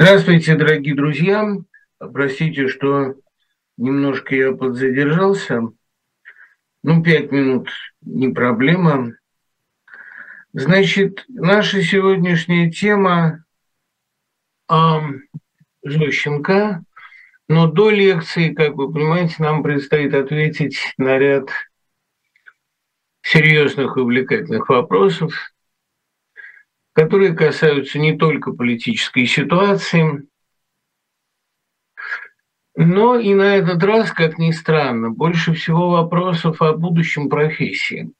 Здравствуйте, дорогие друзья. Простите, что немножко я подзадержался. Ну, пять минут не проблема. Значит, наша сегодняшняя тема э, Зощенко. Но до лекции, как вы понимаете, нам предстоит ответить на ряд серьезных и увлекательных вопросов которые касаются не только политической ситуации, но и на этот раз, как ни странно, больше всего вопросов о будущем профессии,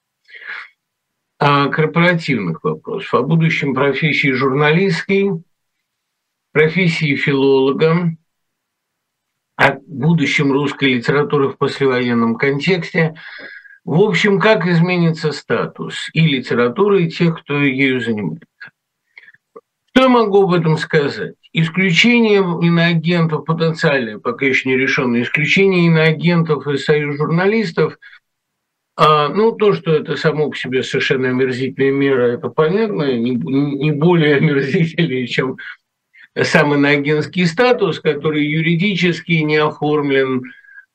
о корпоративных вопросов, о будущем профессии журналистской, профессии филолога, о будущем русской литературы в послевоенном контексте. В общем, как изменится статус и литературы, и тех, кто ею занимается. Что я могу об этом сказать? Исключение иноагентов, потенциальное, пока еще не решенное, исключение иноагентов из союз журналистов, а, ну, то, что это само по себе совершенно омерзительная мера, это понятно, не, не более омерзительнее, чем сам иноагентский статус, который юридически не оформлен,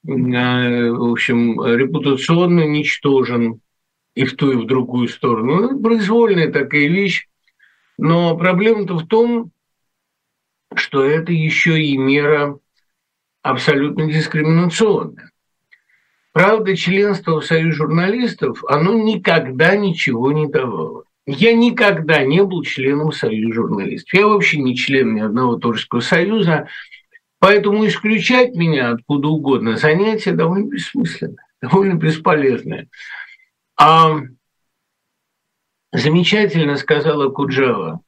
а, в общем, репутационно ничтожен и в ту, и в другую сторону. Ну, произвольная такая вещь, но проблема-то в том, что это еще и мера абсолютно дискриминационная. Правда, членство в Союз журналистов, оно никогда ничего не давало. Я никогда не был членом Союза журналистов. Я вообще не член ни одного творческого союза, поэтому исключать меня откуда угодно занятие довольно бессмысленное, довольно бесполезное. А Замечательно сказала Куджава,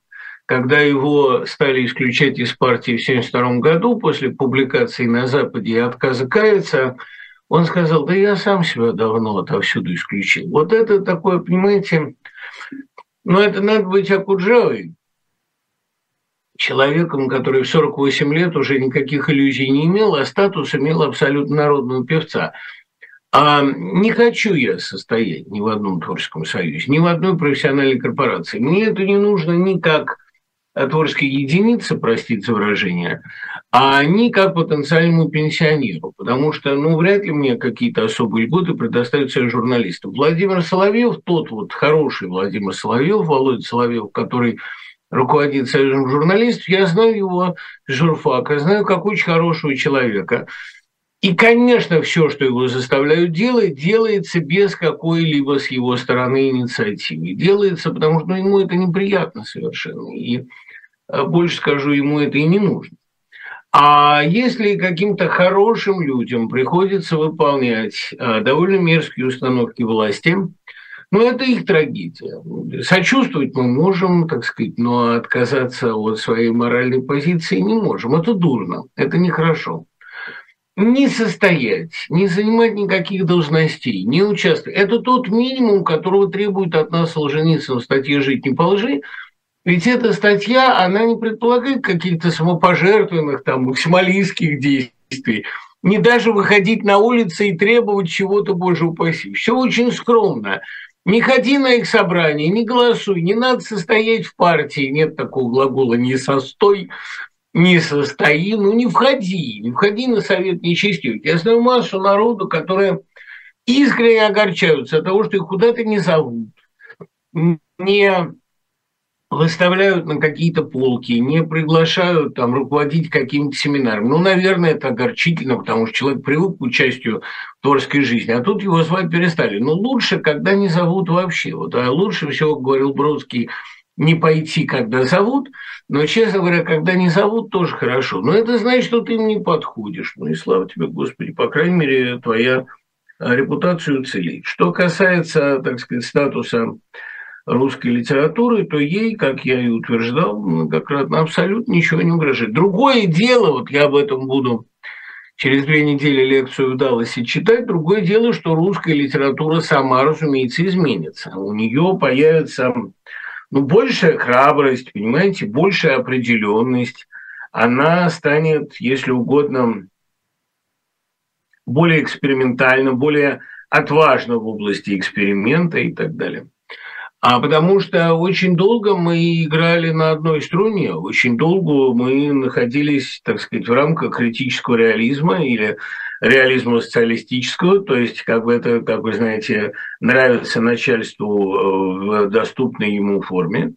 когда его стали исключать из партии в 1972 году после публикации на Западе и отказа каяться, он сказал, да я сам себя давно отовсюду исключил. Вот это такое, понимаете, ну это надо быть Акуджавой, человеком, который в 48 лет уже никаких иллюзий не имел, а статус имел абсолютно народного певца – а не хочу я состоять ни в одном творческом союзе, ни в одной профессиональной корпорации. Мне это не нужно ни как творческой единице, простите за выражение, а ни как потенциальному пенсионеру, потому что, ну, вряд ли мне какие-то особые льготы предоставятся журналистам. Владимир Соловьев, тот вот хороший Владимир Соловьев, Володя Соловьев, который руководит Союзом журналистов, я знаю его журфака, знаю как очень хорошего человека – и, конечно, все, что его заставляют делать, делается без какой-либо с его стороны инициативы. Делается, потому что ну, ему это неприятно совершенно. И а, больше скажу, ему это и не нужно. А если каким-то хорошим людям приходится выполнять а, довольно мерзкие установки власти, ну, это их трагедия. Сочувствовать мы можем, так сказать, но отказаться от своей моральной позиции не можем. Это дурно, это нехорошо не состоять, не занимать никаких должностей, не участвовать. Это тот минимум, которого требует от нас Солженицын в статье «Жить не по лжи», ведь эта статья, она не предполагает каких-то самопожертвованных, там, максималистских действий, не даже выходить на улицы и требовать чего-то, боже упаси. Все очень скромно. Не ходи на их собрания, не голосуй, не надо состоять в партии, нет такого глагола «не состой», не состои, ну не входи, не входи на совет нечестивых. Я знаю массу народу, которые искренне огорчаются от того, что их куда-то не зовут, не выставляют на какие-то полки, не приглашают там руководить каким-то семинаром. Ну, наверное, это огорчительно, потому что человек привык к участию в творческой жизни, а тут его звать перестали. Но лучше, когда не зовут вообще. Вот, а лучше всего, говорил Бродский, не пойти, когда зовут, но, честно говоря, когда не зовут, тоже хорошо. Но это значит, что ты им не подходишь. Ну и слава тебе, Господи, по крайней мере, твоя репутация уцелеет. Что касается, так сказать, статуса русской литературы, то ей, как я и утверждал многократно, абсолютно ничего не угрожает. Другое дело, вот я об этом буду через две недели лекцию в Далласе читать, другое дело, что русская литература сама, разумеется, изменится. У нее появится ну, большая храбрость, понимаете, большая определенность, она станет, если угодно, более экспериментально, более отважна в области эксперимента и так далее. А потому что очень долго мы играли на одной струне, очень долго мы находились, так сказать, в рамках критического реализма или реализма социалистического, то есть, как бы это, как вы знаете, нравится начальству э, в доступной ему форме.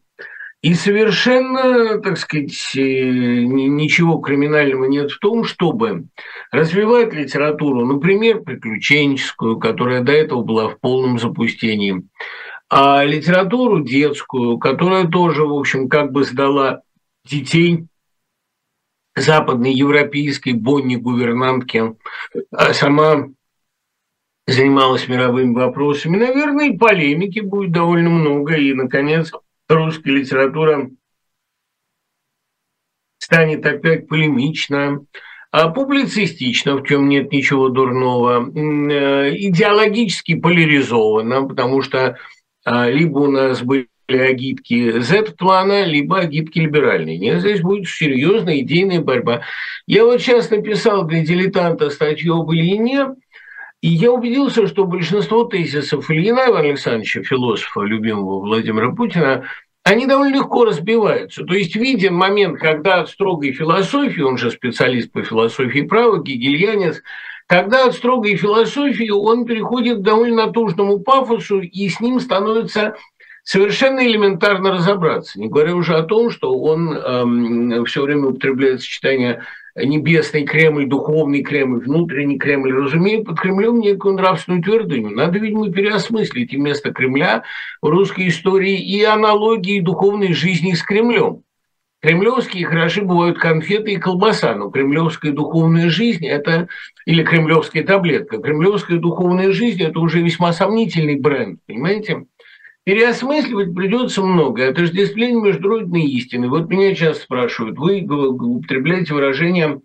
И совершенно, так сказать, э, ничего криминального нет в том, чтобы развивать литературу, например, приключенческую, которая до этого была в полном запустении, а литературу детскую, которая тоже, в общем, как бы сдала детей западной европейской Бонни гувернантки, а сама занималась мировыми вопросами. Наверное, и полемики будет довольно много. И, наконец, русская литература станет опять полемична, а публицистично, в чем нет ничего дурного, э, идеологически поляризована, потому что а, либо у нас были агитки Z-плана, либо агитки либеральные. Нет, здесь будет серьезная идейная борьба. Я вот сейчас написал для дилетанта статью об Ильине, и я убедился, что большинство тезисов Ильина Ивана Александровича, философа, любимого Владимира Путина, они довольно легко разбиваются. То есть виден момент, когда от строгой философии, он же специалист по философии права, гегельянец, когда от строгой философии он переходит к довольно натужному пафосу, и с ним становится совершенно элементарно разобраться, не говоря уже о том, что он эм, все время употребляет сочетание небесный Кремль, духовный Кремль, внутренний Кремль, разумеет под Кремлем некую нравственную твердыню. Надо, видимо, переосмыслить и место Кремля в русской истории и аналогии духовной жизни с Кремлем. Кремлевские хороши бывают конфеты и колбаса, но кремлевская духовная жизнь – это, или кремлевская таблетка, кремлевская духовная жизнь – это уже весьма сомнительный бренд, понимаете? Переосмысливать придется много. Отождествление международной истины. Вот меня часто спрашивают, вы употребляете выражение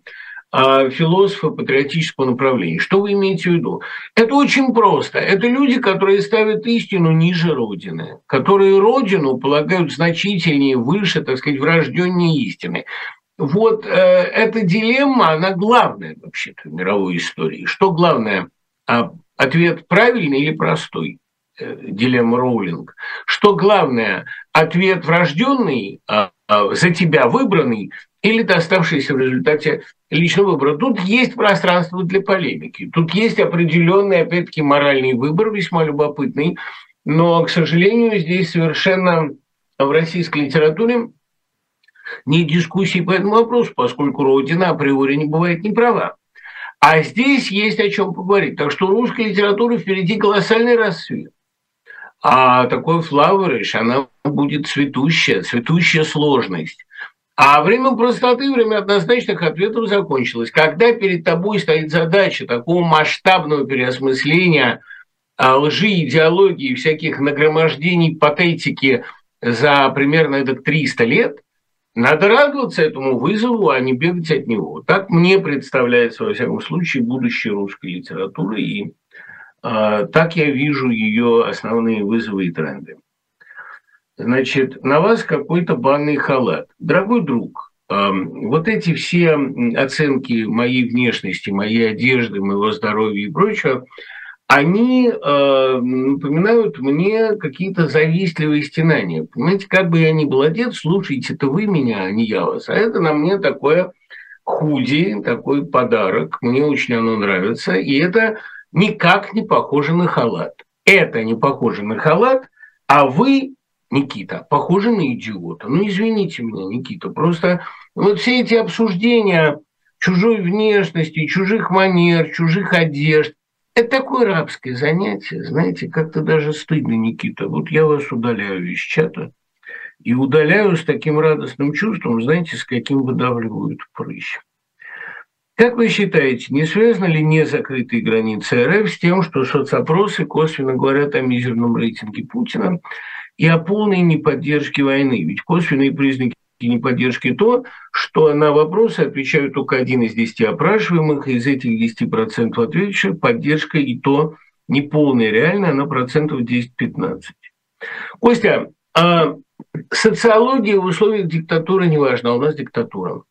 а, философа патриотического направления. Что вы имеете в виду? Это очень просто. Это люди, которые ставят истину ниже Родины, которые Родину полагают значительнее, выше, так сказать, врожденнее истины. Вот э, эта дилемма, она главная вообще-то в мировой истории. Что главное? А, ответ правильный или простой? Э, дилемма Роулинг. Что главное, ответ врожденный, а, а, за тебя выбранный, или доставшийся в результате личного выбора. Тут есть пространство для полемики. Тут есть определенный, опять-таки, моральный выбор, весьма любопытный. Но, к сожалению, здесь совершенно в российской литературе не дискуссии по этому вопросу, поскольку Родина априори не бывает не права. А здесь есть о чем поговорить. Так что русская литература впереди колоссальный рассвет а такой флавериш, она будет цветущая, цветущая сложность. А время простоты, время однозначных ответов закончилось. Когда перед тобой стоит задача такого масштабного переосмысления а, лжи, идеологии, всяких нагромождений патетики за примерно это 300 лет, надо радоваться этому вызову, а не бегать от него. Так мне представляется, во всяком случае, будущее русской литературы и так я вижу ее основные вызовы и тренды. Значит, на вас какой-то банный халат. Дорогой друг, вот эти все оценки моей внешности, моей одежды, моего здоровья и прочего, они э, напоминают мне какие-то завистливые стенания. Понимаете, как бы я ни был одет, слушайте, это вы меня, а не я вас. А это на мне такое худи, такой подарок. Мне очень оно нравится. И это никак не похоже на халат. Это не похоже на халат, а вы, Никита, похожи на идиота. Ну, извините меня, Никита, просто вот все эти обсуждения чужой внешности, чужих манер, чужих одежд, это такое рабское занятие, знаете, как-то даже стыдно, Никита. Вот я вас удаляю из чата и удаляю с таким радостным чувством, знаете, с каким выдавливают прыщ. Как вы считаете, не связаны ли незакрытые границы РФ с тем, что соцопросы косвенно говорят о мизерном рейтинге Путина и о полной неподдержке войны? Ведь косвенные признаки неподдержки то, что на вопросы отвечают только один из десяти опрашиваемых, из этих 10% ответивших поддержка и то неполная, реальная, она процентов 10-15. Костя, а социология в условиях диктатуры не важна, у нас диктатура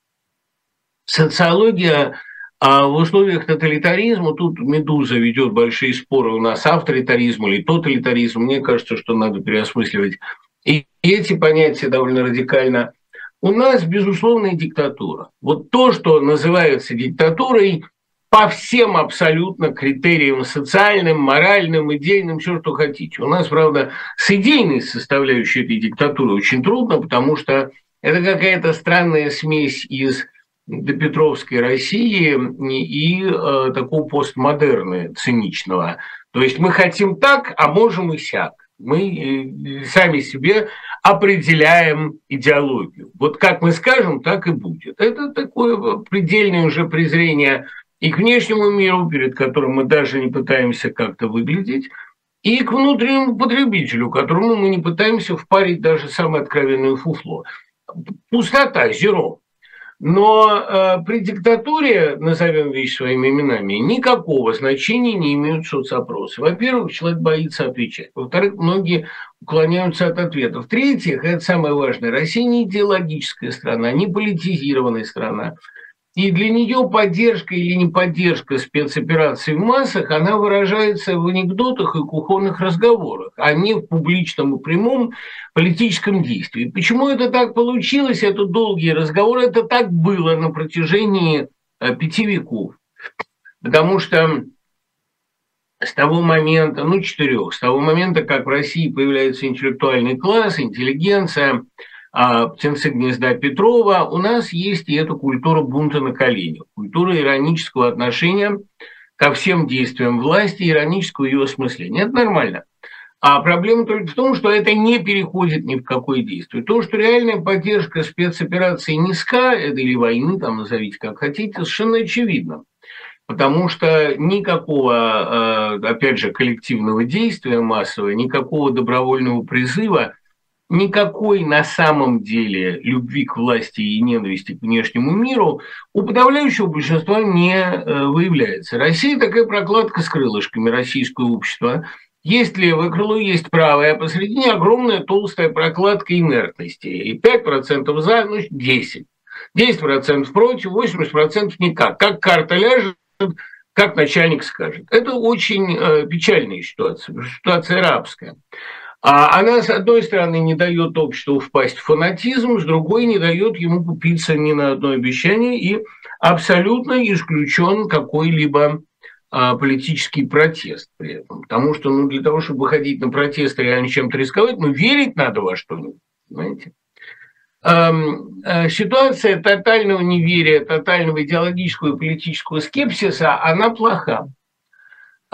социология А в условиях тоталитаризма тут «Медуза» ведет большие споры у нас авторитаризм или тоталитаризм. Мне кажется, что надо переосмысливать и эти понятия довольно радикально. У нас, безусловная диктатура. Вот то, что называется диктатурой, по всем абсолютно критериям социальным, моральным, идейным, все, что хотите. У нас, правда, с идейной составляющей этой диктатуры очень трудно, потому что это какая-то странная смесь из допетровской России и э, такого постмодерна циничного. То есть мы хотим так, а можем и сяк. Мы э, сами себе определяем идеологию. Вот как мы скажем, так и будет. Это такое предельное уже презрение и к внешнему миру, перед которым мы даже не пытаемся как-то выглядеть, и к внутреннему потребителю, которому мы не пытаемся впарить даже самое откровенное фуфло. Пустота, зеро. Но э, при диктатуре, назовем вещи своими именами, никакого значения не имеют соцопросы. Во-первых, человек боится отвечать. Во-вторых, многие уклоняются от ответов. В-третьих, это самое важное, Россия не идеологическая страна, не политизированная страна. И для нее поддержка или не поддержка спецопераций в массах, она выражается в анекдотах и кухонных разговорах, а не в публичном и прямом политическом действии. Почему это так получилось, это долгий разговор, это так было на протяжении э, пяти веков. Потому что с того момента, ну, четырех, с того момента, как в России появляется интеллектуальный класс, интеллигенция – птенцы гнезда Петрова, у нас есть и эта культура бунта на коленях, культура иронического отношения ко всем действиям власти, иронического ее осмысления. Это нормально. А проблема только в том, что это не переходит ни в какое действие. То, что реальная поддержка спецоперации низка, или войны, там назовите как хотите, совершенно очевидно. Потому что никакого, а, опять же, коллективного действия массового, никакого добровольного призыва никакой на самом деле любви к власти и ненависти к внешнему миру у подавляющего большинства не э, выявляется. Россия такая прокладка с крылышками, российское общество. Есть левое крыло, есть правое, а посередине огромная толстая прокладка инертности. И 5% за, ну, 10. 10% против, 80% никак. Как карта ляжет, как начальник скажет. Это очень э, печальная ситуация, ситуация рабская. А она, с одной стороны, не дает обществу впасть в фанатизм, с другой не дает ему купиться ни на одно обещание и абсолютно исключен какой-либо а, политический протест при этом. Потому что ну, для того, чтобы выходить на протест и реально чем-то рисковать, ну, верить надо во что-нибудь, понимаете? Э, ситуация тотального неверия, тотального идеологического и политического скепсиса, она плоха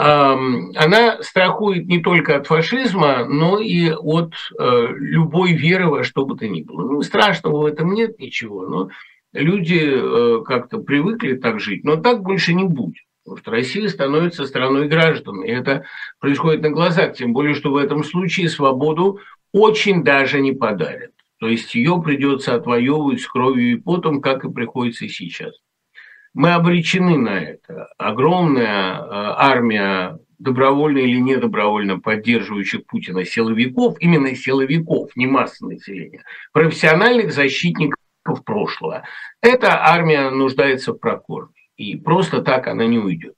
она страхует не только от фашизма, но и от э, любой веры во что бы то ни было. Ну, страшного в этом нет ничего, но люди э, как-то привыкли так жить, но так больше не будет. Потому что Россия становится страной граждан, и это происходит на глазах, тем более, что в этом случае свободу очень даже не подарят. То есть ее придется отвоевывать с кровью и потом, как и приходится сейчас мы обречены на это. Огромная э, армия добровольно или недобровольно поддерживающих Путина силовиков, именно силовиков, не масса населения, профессиональных защитников прошлого. Эта армия нуждается в прокорме. И просто так она не уйдет.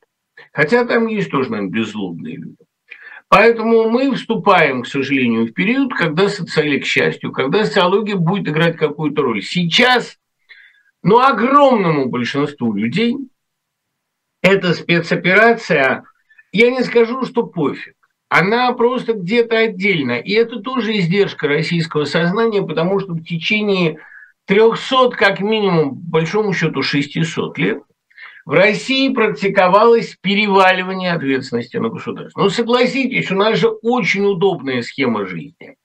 Хотя там есть тоже, наверное, беззлобные люди. Поэтому мы вступаем, к сожалению, в период, когда социология, к счастью, когда социология будет играть какую-то роль. Сейчас но огромному большинству людей эта спецоперация, я не скажу, что пофиг, она просто где-то отдельно. И это тоже издержка российского сознания, потому что в течение 300, как минимум, большому счету 600 лет, в России практиковалось переваливание ответственности на государство. Но согласитесь, у нас же очень удобная схема жизни.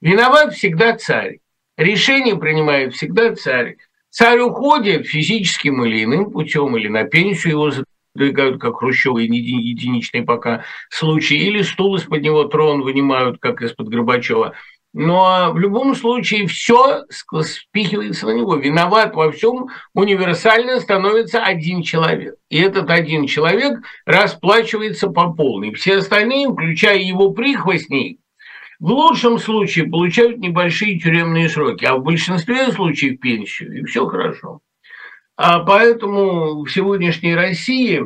Виноват всегда царь. Решение принимает всегда царь. Царь уходит физическим или иным путем, или на пенсию его задвигают, как Хрущевы, единичные пока случаи, или стул из-под него трон вынимают, как из-под Горбачева. Но в любом случае все спихивается на него. Виноват во всем универсально становится один человек. И этот один человек расплачивается по полной. Все остальные, включая его прихвостней, в лучшем случае получают небольшие тюремные сроки, а в большинстве случаев пенсию, и все хорошо. А поэтому в сегодняшней России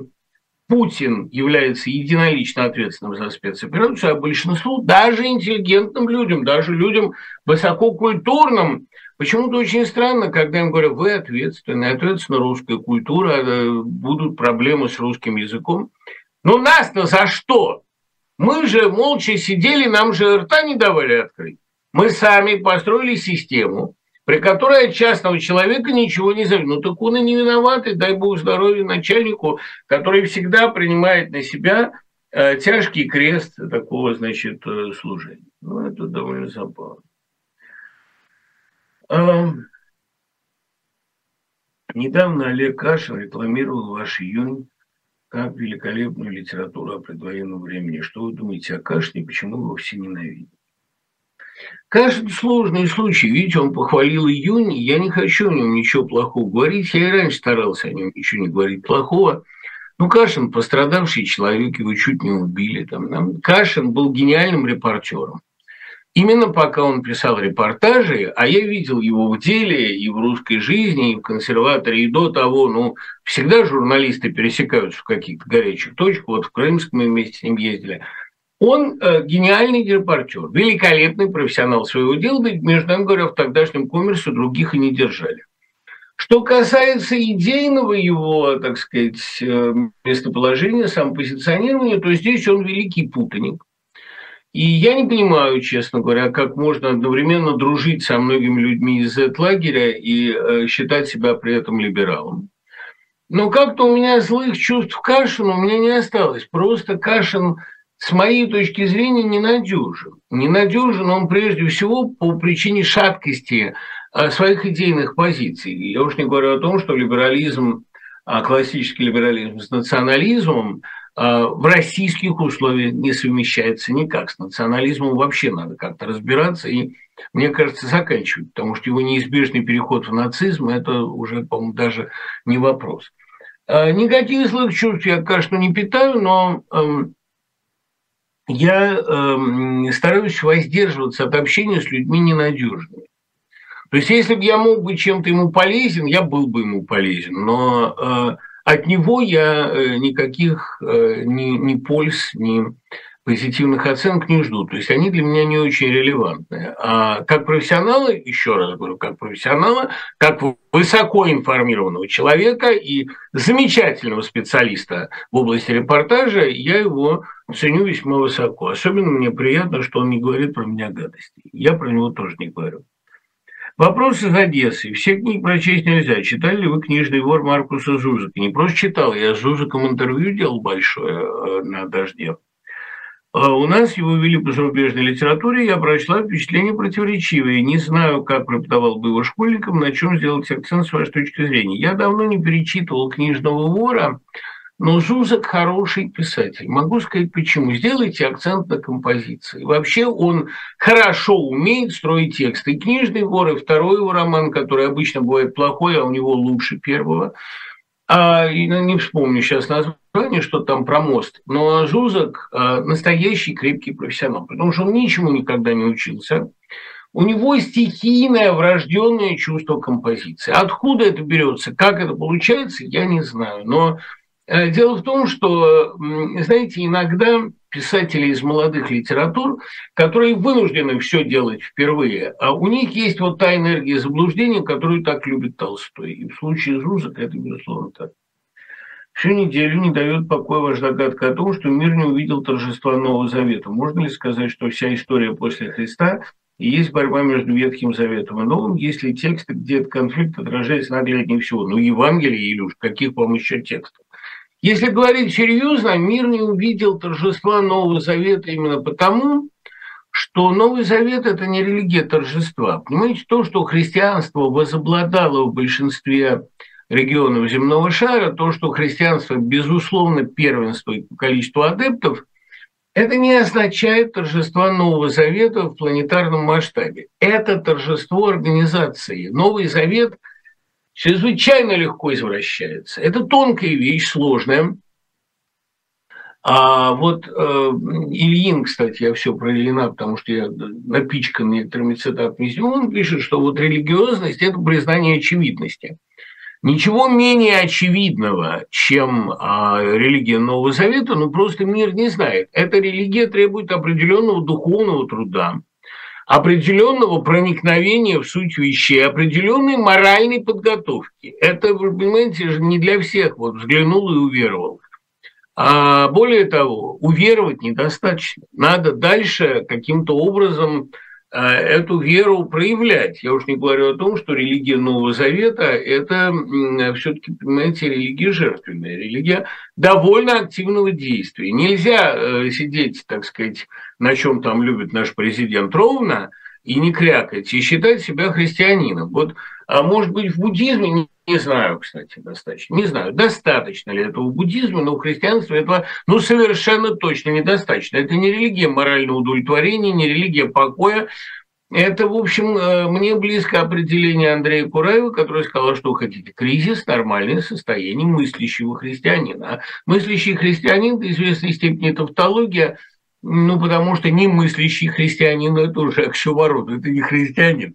Путин является единолично ответственным за спецоперацию, а большинству, даже интеллигентным людям, даже людям высококультурным, почему-то очень странно, когда им говорят, вы ответственны, ответственна русская культура, э, будут проблемы с русским языком. Но нас-то за что? Мы же молча сидели, нам же рта не давали открыть. Мы сами построили систему, при которой от частного человека ничего не зависит. Ну так он и не виноват, и дай бог здоровья начальнику, который всегда принимает на себя э, тяжкий крест такого, значит, э, служения. Ну, это довольно забавно. Э, недавно Олег Кашин рекламировал ваш июнь как великолепную литературу о предвоенном времени. Что вы думаете о Кашине, почему его все ненавидите? Кашин сложный случай. Видите, он похвалил июнь, я не хочу о нем ничего плохого говорить. Я и раньше старался о нем ничего не говорить плохого. Ну, Кашин пострадавший человек, его чуть не убили. Там. Кашин был гениальным репортером. Именно пока он писал репортажи, а я видел его в деле и в русской жизни, и в консерваторе, и до того, ну, всегда журналисты пересекаются в каких-то горячих точках. Вот в Крымск мы вместе с ним ездили – он э, гениальный репортер, великолепный профессионал своего дела, между нами говоря, в тогдашнем коммерсе других и не держали. Что касается идейного его, так сказать, э, местоположения, самопозиционирования, то здесь он великий путаник. И я не понимаю, честно говоря, как можно одновременно дружить со многими людьми из Z-лагеря и э, считать себя при этом либералом. Но как-то у меня злых чувств к Кашину у меня не осталось. Просто Кашин – с моей точки зрения, ненадежен. Ненадежен он прежде всего по причине шаткости а, своих идейных позиций. Я уж не говорю о том, что либерализм, а, классический либерализм с национализмом в российских условиях не совмещается никак. С национализмом вообще надо как-то разбираться и, мне кажется, заканчивать, потому что его неизбежный переход в нацизм – это уже, по-моему, даже не вопрос. Никаких злых чувств я, конечно, не питаю, но эм, я э, стараюсь воздерживаться от общения с людьми ненадежными. То есть, если бы я мог быть чем-то ему полезен, я был бы ему полезен, но э, от него я э, никаких э, ни, ни польз, ни позитивных оценок не жду. То есть они для меня не очень релевантны. А как профессионалы, еще раз говорю, как профессионала, как высоко информированного человека и замечательного специалиста в области репортажа, я его ценю весьма высоко. Особенно мне приятно, что он не говорит про меня гадости. Я про него тоже не говорю. Вопрос из Одессы. Все книги прочесть нельзя. Читали ли вы книжный вор Маркуса Зузака? Не просто читал, я с Зузаком интервью делал большое э, на «Дожде». А у нас его вели по зарубежной литературе, я прочла впечатление противоречивые. Не знаю, как преподавал бы его школьникам, на чем сделать акцент с вашей точки зрения. Я давно не перечитывал «Книжного вора», но Зузак хороший писатель. Могу сказать почему. Сделайте акцент на композиции. Вообще он хорошо умеет строить тексты. И «Книжный вор», и второй его роман, который обычно бывает плохой, а у него лучше первого – а, ну, не вспомню сейчас название, что там про мост, но Зузак а, настоящий крепкий профессионал, потому что он ничему никогда не учился. У него стихийное врожденное чувство композиции. Откуда это берется, как это получается, я не знаю. Но дело в том, что, знаете, иногда писателей из молодых литератур, которые вынуждены все делать впервые, а у них есть вот та энергия заблуждения, которую так любит Толстой. И в случае Зузак это, безусловно, так. Всю неделю не дает покоя ваша догадка о том, что мир не увидел торжества Нового Завета. Можно ли сказать, что вся история после Христа и есть борьба между Ветхим Заветом и Новым, если тексты, где этот конфликт отражается нагляднее всего? Ну, Евангелие, Илюш, каких вам еще текстов? Если говорить серьезно, мир не увидел торжества Нового Завета именно потому, что Новый Завет – это не религия торжества. Понимаете, то, что христианство возобладало в большинстве регионов земного шара, то, что христианство, безусловно, первенствует по количеству адептов, это не означает торжество Нового Завета в планетарном масштабе. Это торжество организации. Новый Завет – чрезвычайно легко извращается. Это тонкая вещь, сложная. А вот э, Ильин, кстати, я все про Ильина, потому что я напичкан некоторыми цитатами из он пишет, что вот религиозность – это признание очевидности. Ничего менее очевидного, чем а, религия Нового Завета, ну просто мир не знает. Эта религия требует определенного духовного труда, определенного проникновения в суть вещей, определенной моральной подготовки. Это, вы понимаете, же не для всех. Вот взглянул и уверовал. А более того, уверовать недостаточно. Надо дальше каким-то образом эту веру проявлять. Я уж не говорю о том, что религия Нового Завета – это все-таки, понимаете, религия жертвенная, религия довольно активного действия. Нельзя э, сидеть, так сказать, на чем там любит наш президент ровно – и не крякать, и считать себя христианином. Вот, а может быть, в буддизме, не, не знаю, кстати, достаточно, не знаю, достаточно ли этого в буддизме, но в христианстве этого, ну, совершенно точно недостаточно. Это не религия морального удовлетворения, не религия покоя, это, в общем, э, мне близко определение Андрея Кураева, который сказал, что хотите кризис – нормальное состояние мыслящего христианина. А мыслящий христианин, до известной степени, тавтология – ну, потому что немыслящий христианин – это уже оксюворот, это не христианин.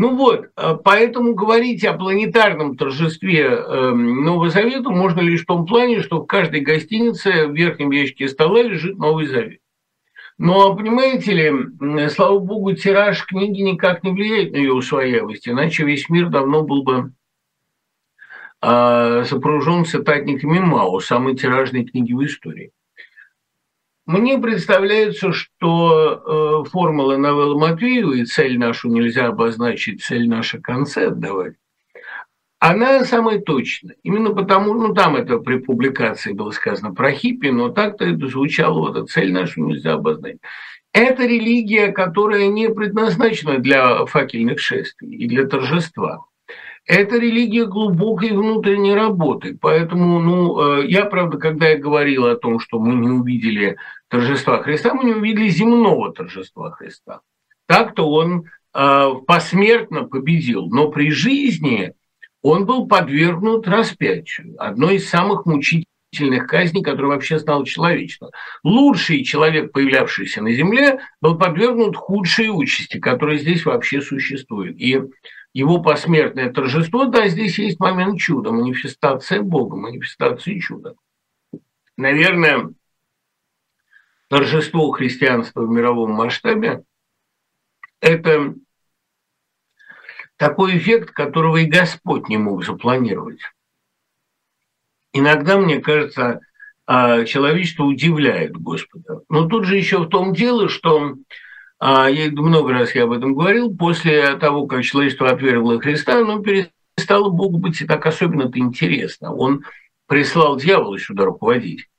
Ну вот, а поэтому говорить о планетарном торжестве эм, Нового Завета можно лишь в том плане, что в каждой гостинице в верхнем ящике стола лежит Новый Завет. Но, понимаете ли, слава богу, тираж книги никак не влияет на ее усвояемость, иначе весь мир давно был бы а, сопружен цитатниками Мао, самой тиражной книги в истории. Мне представляется, что э, формула новеллы Матвеева и цель нашу нельзя обозначить, цель наша конце отдавать, она самая точная. Именно потому, ну там это при публикации было сказано про хиппи, но так-то это звучало, вот цель нашу нельзя обозначить. Это религия, которая не предназначена для факельных шествий и для торжества. Это религия глубокой внутренней работы. Поэтому, ну, э, я, правда, когда я говорил о том, что мы не увидели торжества Христа, мы не увидели земного торжества Христа. Так-то он э, посмертно победил, но при жизни он был подвергнут распятию, одной из самых мучительных казней, которая вообще стала человечеством. Лучший человек, появлявшийся на земле, был подвергнут худшей участи, которая здесь вообще существует. И его посмертное торжество, да, здесь есть момент чуда, манифестация Бога, манифестация чуда. Наверное, торжество христианства в мировом масштабе – это такой эффект, которого и Господь не мог запланировать. Иногда, мне кажется, а, человечество удивляет Господа. Но тут же еще в том дело, что а, я много раз я об этом говорил, после того, как человечество отвергло Христа, оно перестало Богу быть так особенно-то интересно. Он прислал дьявола сюда руководить.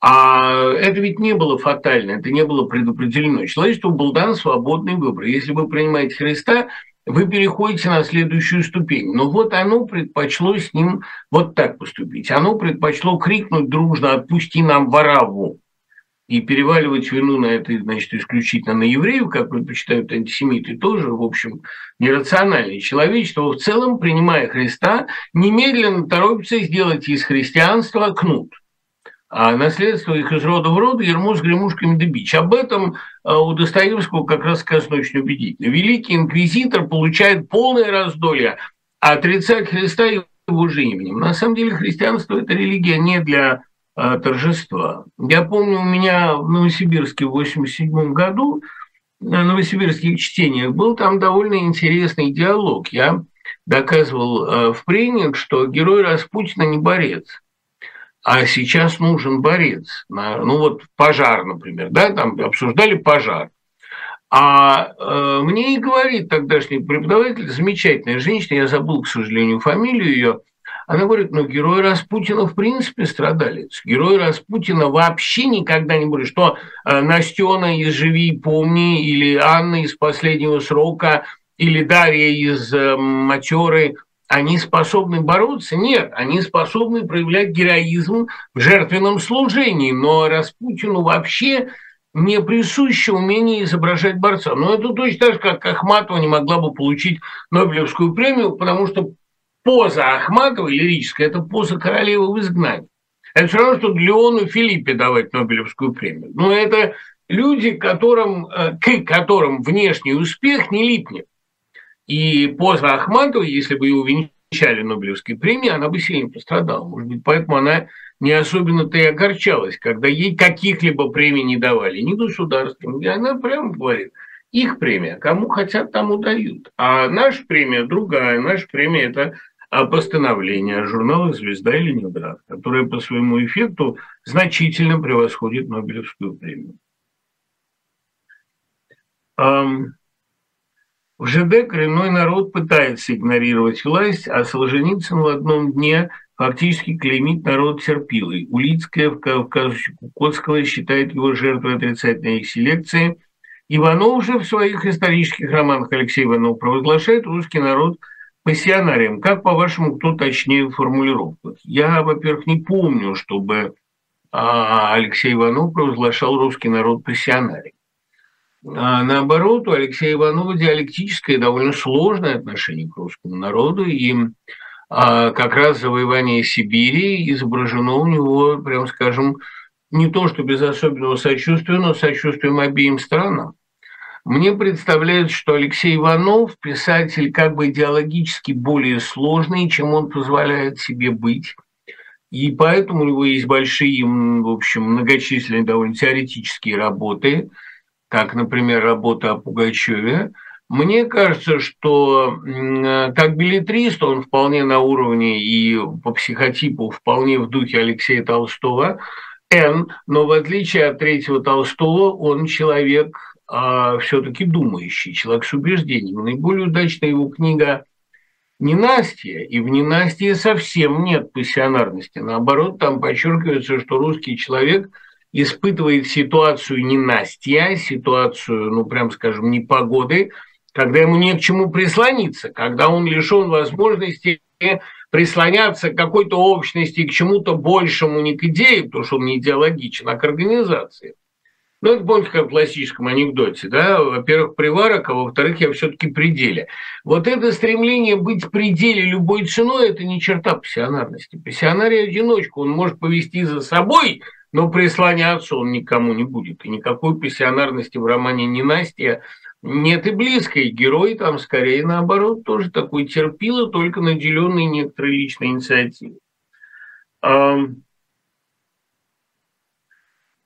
А это ведь не было фатально, это не было предопределено. Человечеству был дан свободный выбор. Если вы принимаете Христа, вы переходите на следующую ступень. Но вот оно предпочло с ним вот так поступить. Оно предпочло крикнуть дружно «отпусти нам вораву» и переваливать вину на это, значит, исключительно на евреев, как предпочитают антисемиты, тоже, в общем, нерациональное человечество, в целом, принимая Христа, немедленно торопится сделать из христианства кнут – а наследство их из рода в род, ермо с гремушками да бич. Об этом а, у Достоевского как раз сказано очень убедительно. Великий инквизитор получает полное раздолье, отрицать Христа его же именем. На самом деле христианство – это религия не для а, торжества. Я помню, у меня в Новосибирске в 1987 году на новосибирских чтениях был там довольно интересный диалог. Я доказывал а, в прениях, что герой Распутина не борец – а сейчас нужен борец. Ну вот пожар, например, да, там обсуждали пожар. А э, мне и говорит тогдашний преподаватель, замечательная женщина, я забыл, к сожалению, фамилию ее, она говорит, ну, герой Распутина в принципе страдалец. Герой Распутина вообще никогда не будет, что э, Настена из «Живи помни» или Анна из «Последнего срока» или Дарья из э, «Матеры» они способны бороться? Нет, они способны проявлять героизм в жертвенном служении, но Распутину вообще не присуще умение изображать борца. Но это точно так же, как Ахматова не могла бы получить Нобелевскую премию, потому что поза Ахматова лирическая – это поза королевы в изгнании. Это все равно, что Леону Филиппе давать Нобелевскую премию. Но это люди, которым, э, к которым внешний успех не липнет. И поза Ахматова, если бы его начале Нобелевской премии, она бы сильно пострадала. Может быть, поэтому она не особенно-то и огорчалась, когда ей каких-либо премий не давали, ни государством. И она прямо говорит, их премия, кому хотят, тому дают. А наша премия другая. Наша премия – это постановление журнала «Звезда» или «Ленинград», которое по своему эффекту значительно превосходит Нобелевскую премию. В ЖД коренной народ пытается игнорировать власть, а Солженицын в одном дне фактически клеймит народ терпилой. Улицкая в казусе Кукотского считает его жертвой отрицательной селекции. Иванов же в своих исторических романах Алексей Иванов провозглашает русский народ пассионарием. Как, по-вашему, кто точнее в? Я, во-первых, не помню, чтобы а, Алексей Иванов провозглашал русский народ пассионарием. А наоборот, у Алексея Иванова диалектическое довольно сложное отношение к русскому народу, и а, как раз завоевание Сибири изображено у него, прям скажем, не то что без особенного сочувствия, но сочувствием обеим странам. Мне представляется, что Алексей Иванов писатель как бы идеологически более сложный, чем он позволяет себе быть. И поэтому у него есть большие, в общем, многочисленные довольно теоретические работы – как, например, работа о Пугачеве, мне кажется, что как билетрист он вполне на уровне и по психотипу вполне в духе Алексея Толстого, Н, но в отличие от третьего Толстого, он человек а, все-таки думающий, человек с убеждением. Наиболее удачная его книга «Ненастье», и в «Ненастье» совсем нет пассионарности. Наоборот, там подчеркивается, что русский человек – испытывает ситуацию ненастья, ситуацию, ну, прям скажем, непогоды, когда ему не к чему прислониться, когда он лишен возможности прислоняться к какой-то общности, к чему-то большему, не к идее, потому что он не идеологичен, а к организации. Ну, это помните, как в классическом анекдоте, да, во-первых, приварок, а во-вторых, я все-таки пределе. Вот это стремление быть пределе любой ценой, это не черта пассионарности. Пассионарий одиночку, он может повести за собой – но прислоняться он никому не будет. И никакой пассионарности в романе «Ненастья» нет и близкой. Герой там скорее наоборот тоже такой терпило, только наделенный некоторой личной инициативой.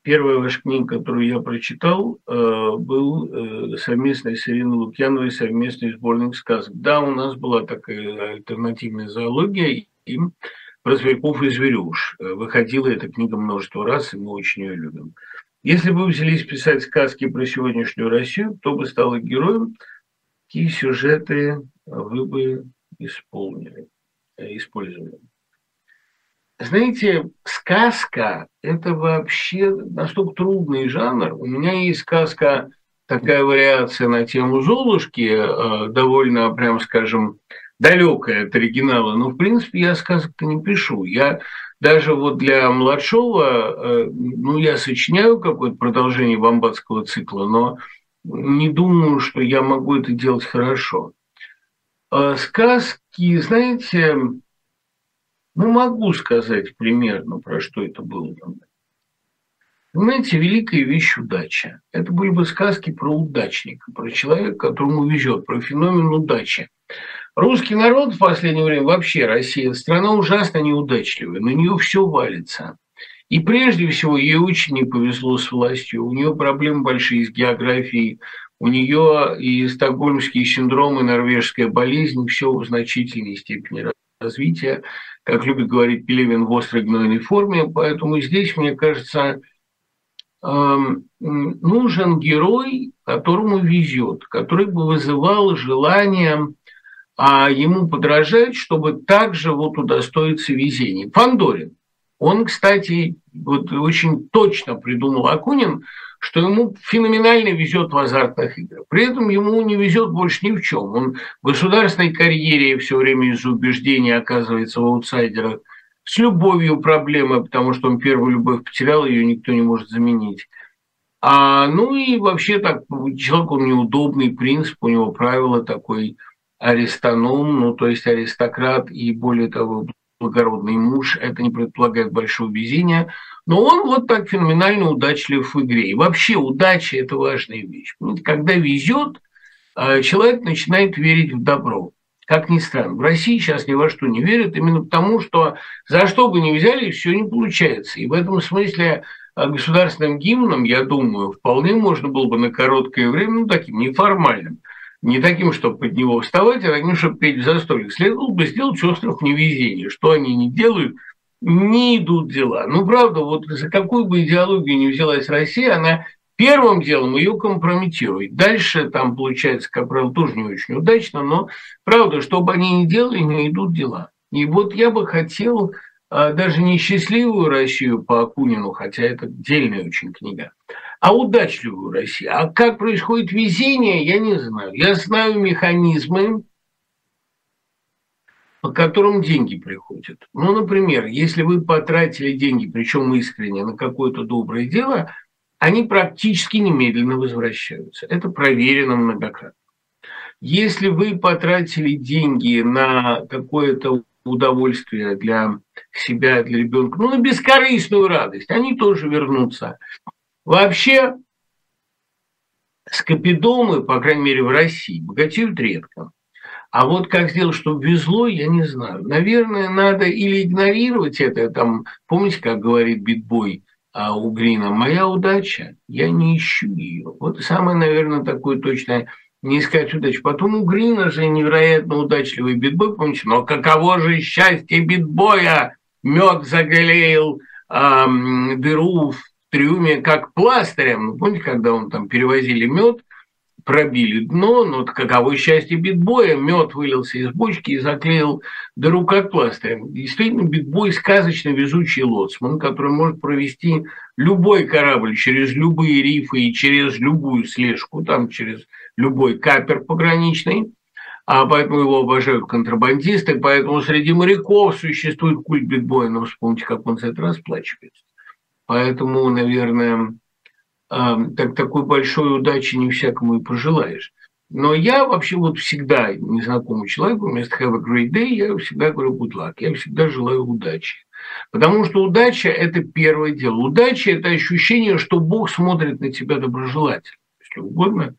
Первая ваша книга, которую я прочитал, э, был э, совместный с Ириной Лукьяновой совместный сборник сказок. Да, у нас была такая альтернативная зоология, и про зверьков и зверюш. Э, выходила эта книга множество раз, и мы очень ее любим. Если бы вы взялись писать сказки про сегодняшнюю Россию, кто бы стал героем, какие сюжеты вы бы исполнили, э, использовали? Знаете, сказка – это вообще настолько трудный жанр. У меня есть сказка, такая вариация на тему Золушки, э, довольно, прям скажем, далекая от оригинала, но, в принципе, я сказок-то не пишу. Я даже вот для младшего, э, ну, я сочиняю какое-то продолжение бомбатского цикла, но не думаю, что я могу это делать хорошо. А сказки, знаете, ну, могу сказать примерно, про что это было. Понимаете, великая вещь – удача. Это были бы сказки про удачника, про человека, которому везет, про феномен удачи. Русский народ в последнее время, вообще Россия, страна ужасно неудачливая, на нее все валится. И прежде всего ей очень не повезло с властью, у нее проблемы большие с географией, у нее и стокгольмский синдром, и норвежская болезнь, все в значительной степени развития, как любит говорить Пелевин в острой гнойной форме. Поэтому здесь, мне кажется, эм, нужен герой, которому везет, который бы вызывал желание а ему подражать, чтобы также вот удостоиться везения. Фандорин. Он, кстати, вот очень точно придумал Акунин, что ему феноменально везет в азартных играх. При этом ему не везет больше ни в чем. Он в государственной карьере все время из-за убеждения оказывается в аутсайдерах. С любовью проблемы, потому что он первую любовь потерял, ее никто не может заменить. А, ну и вообще так, человек он неудобный, принцип, у него правило такой – аристоном, ну то есть аристократ и более того благородный муж, это не предполагает большого везения, но он вот так феноменально удачлив в игре. И вообще удача – это важная вещь. Когда везет, а, человек начинает верить в добро. как ни странно. В России сейчас ни во что не верят, именно потому, что за что бы ни взяли, все не получается. И в этом смысле а, государственным гимном, я думаю, вполне можно было бы на короткое время, ну, таким неформальным, не таким, чтобы под него вставать, а таким, чтобы петь в застолье. Следовало бы сделать остров невезения. Что они не делают, не идут дела. Ну, правда, вот за какую бы идеологию ни взялась Россия, она первым делом ее компрометирует. Дальше там получается, как правило, тоже не очень удачно, но правда, что бы они ни делали, не идут дела. И вот я бы хотел а, даже не счастливую Россию по Акунину, хотя это отдельная очень книга, а удачливую Россию. А как происходит везение, я не знаю. Я знаю механизмы, по которым деньги приходят. Ну, например, если вы потратили деньги, причем искренне, на какое-то доброе дело, они практически немедленно возвращаются. Это проверено многократно. Если вы потратили деньги на какое-то удовольствие для себя, для ребенка, ну, на бескорыстную радость, они тоже вернутся. Вообще, скопидомы, по крайней мере, в России, богатеют редко. А вот как сделать, чтобы везло, я не знаю. Наверное, надо или игнорировать это, там, помните, как говорит Битбой а, у Грина, моя удача, я не ищу ее. Вот самое, наверное, такое точное не искать удачи. Потом у Грина же невероятно удачливый битбой, помните, но каково же счастье битбоя, мед заголеял эм, дыру в трюме как пластырем. Помните, когда он там перевозили мед, пробили дно, но каково счастье битбоя, мед вылился из бочки и заклеил дыру как пластырем. Действительно, битбой сказочно везучий лоцман, который может провести любой корабль через любые рифы и через любую слежку, там через любой капер пограничный, а поэтому его обожают контрабандисты, поэтому среди моряков существует культ битбоя, но вспомните, как он за это расплачивается. Поэтому, наверное, так, такой большой удачи не всякому и пожелаешь. Но я вообще вот всегда незнакомому человеку вместо have a great day я всегда говорю good luck. Я всегда желаю удачи. Потому что удача – это первое дело. Удача – это ощущение, что Бог смотрит на тебя доброжелательно, если угодно.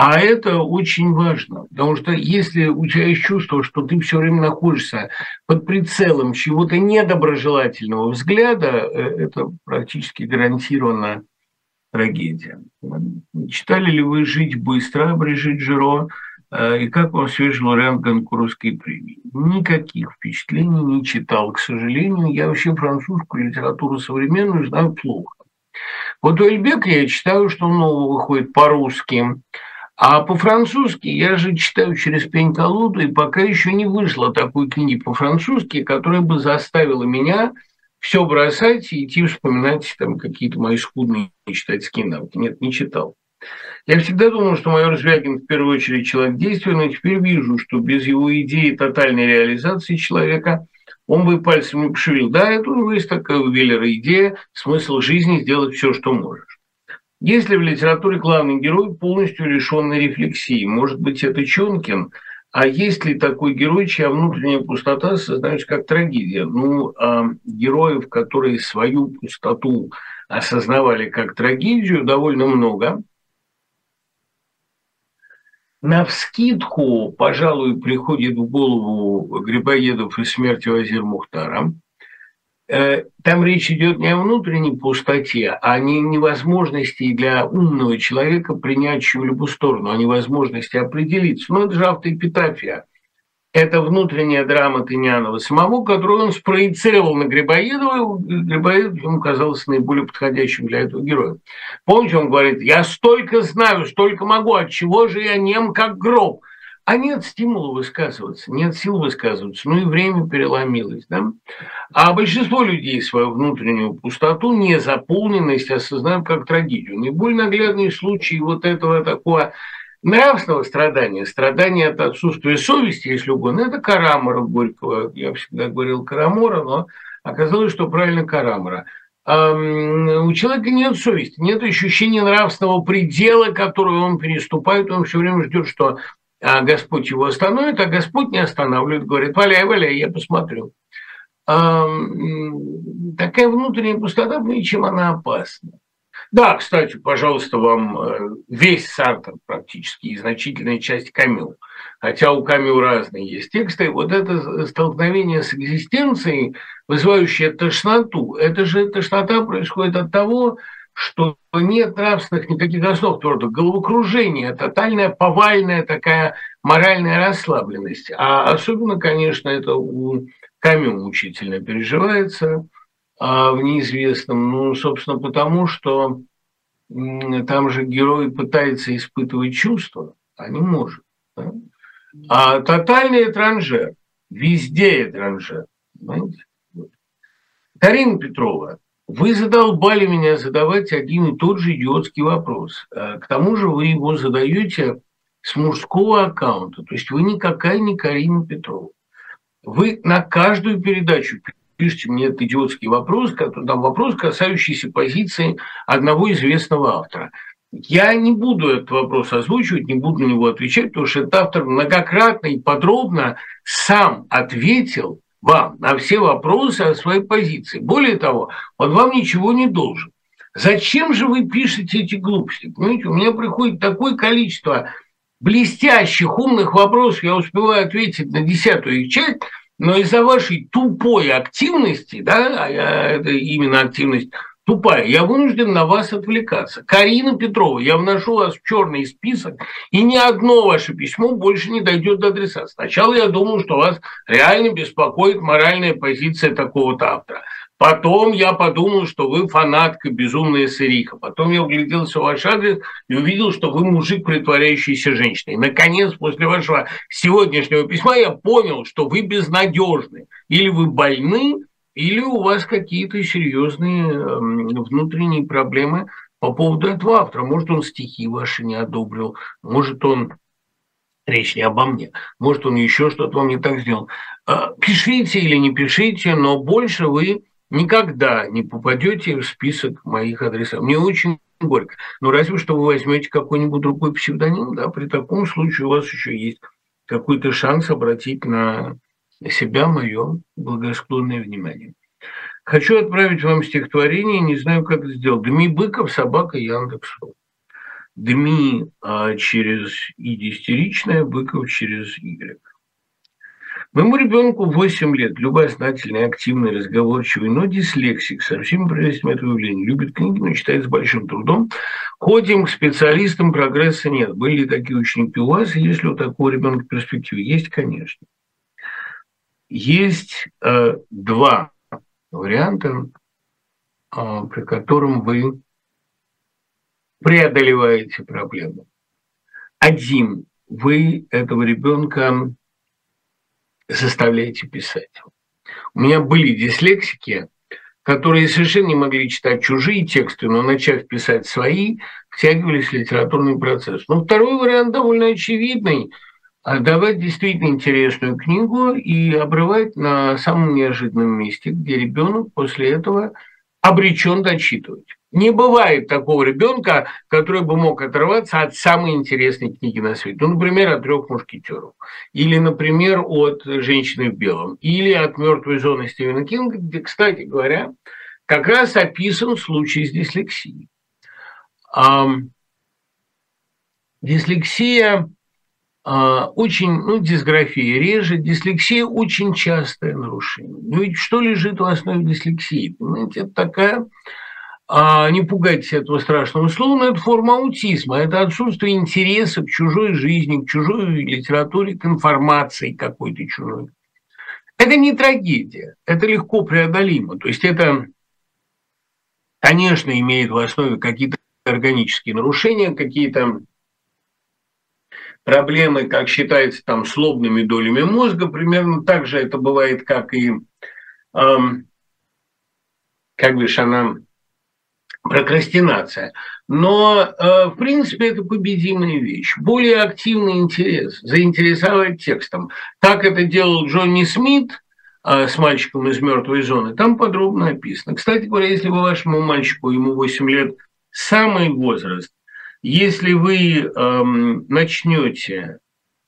А это очень важно, потому что если у тебя есть чувство, что ты все время находишься под прицелом чего-то недоброжелательного взгляда, э, это практически гарантированно трагедия. Читали ли вы «Жить быстро» Брижит Жиро? Э, и как вам свежий лауреат Гонкурской премии? Никаких впечатлений не читал, к сожалению. Я вообще французскую литературу современную знаю плохо. Вот у Эльбека я читаю, что нового выходит по-русски. А по-французски я же читаю через пень-колоду, и пока еще не вышло такой книги по-французски, которая бы заставила меня все бросать и идти вспоминать там какие-то мои скудные читательские навыки. Нет, не читал. Я всегда думал, что майор Звягин в первую очередь человек действия, но теперь вижу, что без его идеи тотальной реализации человека он бы пальцем не пошевелил. Да, это у него есть такая у Веллера идея, смысл жизни сделать все, что можешь. Если в литературе главный герой полностью лишенный рефлексии, может быть, это Чонкин – а есть ли такой герой, чья внутренняя пустота осознается как трагедия? Ну, а героев, которые свою пустоту осознавали как трагедию, довольно много. На вскидку, пожалуй, приходит в голову Грибоедов и смерть Вазир Мухтара – там речь идет не о внутренней пустоте, а о невозможности для умного человека принять чью-либо сторону, о невозможности определиться. Но это же автоэпитафия. Это внутренняя драма Тынянова самого, которую он спроецировал на Грибоедова, и Грибоедов ему казалось наиболее подходящим для этого героя. Помните, он говорит, я столько знаю, столько могу, от чего же я нем как гроб? А нет стимула высказываться, нет сил высказываться, ну и время переломилось. Да? А большинство людей свою внутреннюю пустоту, незаполненность осознают как трагедию. Наиболее наглядный случай вот этого такого нравственного страдания, страдания от отсутствия совести, если угодно, это Карамора Горького. Я всегда говорил Карамора, но оказалось, что правильно Карамора. У человека нет совести, нет ощущения нравственного предела, который он переступает, он все время ждет, что а Господь его остановит, а Господь не останавливает, говорит, валяй, валяй, я посмотрю. Такая внутренняя пустота, чем она опасна. Да, кстати, пожалуйста, вам э, весь Сартер практически и значительная часть Камю. Хотя у Камю разные есть тексты. Вот это столкновение с экзистенцией, вызывающее тошноту, это же тошнота происходит от того, что нет нравственных никаких основ твердых. Головокружение, тотальная повальная такая моральная расслабленность. А особенно, конечно, это у Камю мучительно переживается – а в неизвестном? Ну, собственно, потому что там же герой пытается испытывать чувства, а не может. Да? А тотальный транжер, везде транжер. Понимаете? Карина Петрова, вы задолбали меня задавать один и тот же идиотский вопрос. А к тому же вы его задаете с мужского аккаунта. То есть вы никакая не Карина Петрова. Вы на каждую передачу пишите мне этот идиотский вопрос, там вопрос, касающийся позиции одного известного автора. Я не буду этот вопрос озвучивать, не буду на него отвечать, потому что этот автор многократно и подробно сам ответил вам на все вопросы о своей позиции. Более того, он вам ничего не должен. Зачем же вы пишете эти глупости? Понимаете, у меня приходит такое количество блестящих, умных вопросов, я успеваю ответить на десятую их часть – но из-за вашей тупой активности, да, а именно активность тупая, я вынужден на вас отвлекаться. Карина Петрова, я вношу вас в черный список, и ни одно ваше письмо больше не дойдет до адреса. Сначала я думал, что вас реально беспокоит моральная позиция такого-то автора. Потом я подумал, что вы фанатка безумная сыриха. Потом я угляделся в ваш адрес и увидел, что вы мужик, притворяющийся женщиной. Наконец, после вашего сегодняшнего письма я понял, что вы безнадежны. Или вы больны, или у вас какие-то серьезные эм, внутренние проблемы по поводу этого автора. Может, он стихи ваши не одобрил, может, он речь не обо мне, может, он еще что-то вам не так сделал. Э, пишите или не пишите, но больше вы никогда не попадете в список моих адресов. Мне очень горько. Но разве что вы возьмете какой-нибудь другой псевдоним, да, при таком случае у вас еще есть какой-то шанс обратить на себя мое благосклонное внимание. Хочу отправить вам стихотворение, не знаю, как это сделать. Дми Быков, собака Яндексу. Дми а, через и дистеричное, Быков через Y. Моему ребенку 8 лет, любознательный, активный, разговорчивый, но дислексик, со всеми прелестями этого явления. Любит книги, но читает с большим трудом. Ходим к специалистам, прогресса нет. Были ли такие ученики у вас? И есть ли у такого ребенка перспективы? Есть, конечно. Есть э, два варианта, э, при котором вы преодолеваете проблему. Один, вы этого ребенка заставляете писать. У меня были дислексики, которые совершенно не могли читать чужие тексты, но, начав писать свои, втягивались в литературный процесс. Но второй вариант довольно очевидный – давать действительно интересную книгу и обрывать на самом неожиданном месте, где ребенок после этого обречен дочитывать. Не бывает такого ребенка, который бы мог оторваться от самой интересной книги на свете. Ну, например, от трех мушкетеров. Или, например, от женщины в белом. Или от мертвой зоны Стивена Кинга, где, кстати говоря, как раз описан случай с дислексией. Дислексия а, очень, ну, дисграфия реже, дислексия очень частое нарушение. Ну ведь что лежит в основе дислексии? Понимаете, это такая а не пугайтесь этого страшного слова, но это форма аутизма, это отсутствие интереса к чужой жизни, к чужой литературе, к информации какой-то чужой. Это не трагедия, это легко преодолимо. То есть это, конечно, имеет в основе какие-то органические нарушения, какие-то проблемы, как считается, там, с лобными долями мозга. Примерно так же это бывает, как и, эм, как говоришь, она прокрастинация. Но, э, в принципе, это победимая вещь. Более активный интерес, заинтересовать текстом. Так это делал Джонни Смит э, с мальчиком из мертвой зоны. Там подробно описано. Кстати говоря, если вы вашему мальчику, ему 8 лет, самый возраст, если вы эм, начнете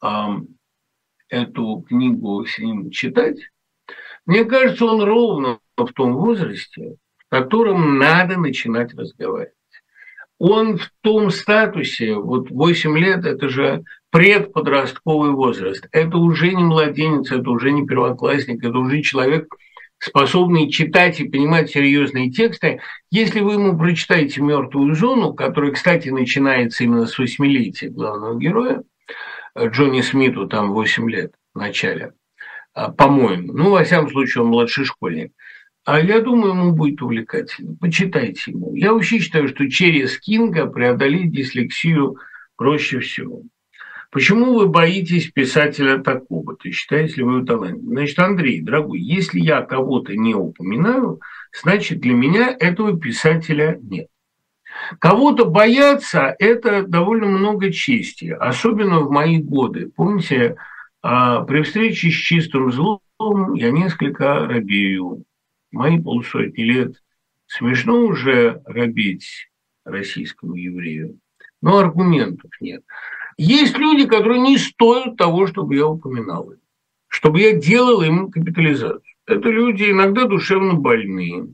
эм, эту книгу с ним читать, мне кажется, он ровно в том возрасте, которым надо начинать разговаривать. он в том статусе, вот 8 лет – это же предподростковый возраст. Это уже не младенец, это уже не первоклассник, это уже человек, способный читать и понимать серьезные тексты. Если вы ему прочитаете «Мертвую зону», которая, кстати, начинается именно с восьмилетия главного героя, Джонни Смиту там 8 лет в начале, а, по-моему. Ну, во всяком случае, он младший школьник. А я думаю, ему будет увлекательно. Почитайте ему. Я вообще считаю, что через Кинга преодолеть дислексию проще всего. Почему вы боитесь писателя такого? Ты считаете ли вы его талант? Значит, Андрей, дорогой, если я кого-то не упоминаю, значит, для меня этого писателя нет. Кого-то бояться – это довольно много чести, особенно в мои годы. Помните, а, при встрече с чистым злом я несколько робею. Мои полсотни лет смешно уже робить российскому еврею, но аргументов нет. Есть люди, которые не стоят того, чтобы я упоминал их, чтобы я делал им капитализацию. Это люди иногда душевно больные,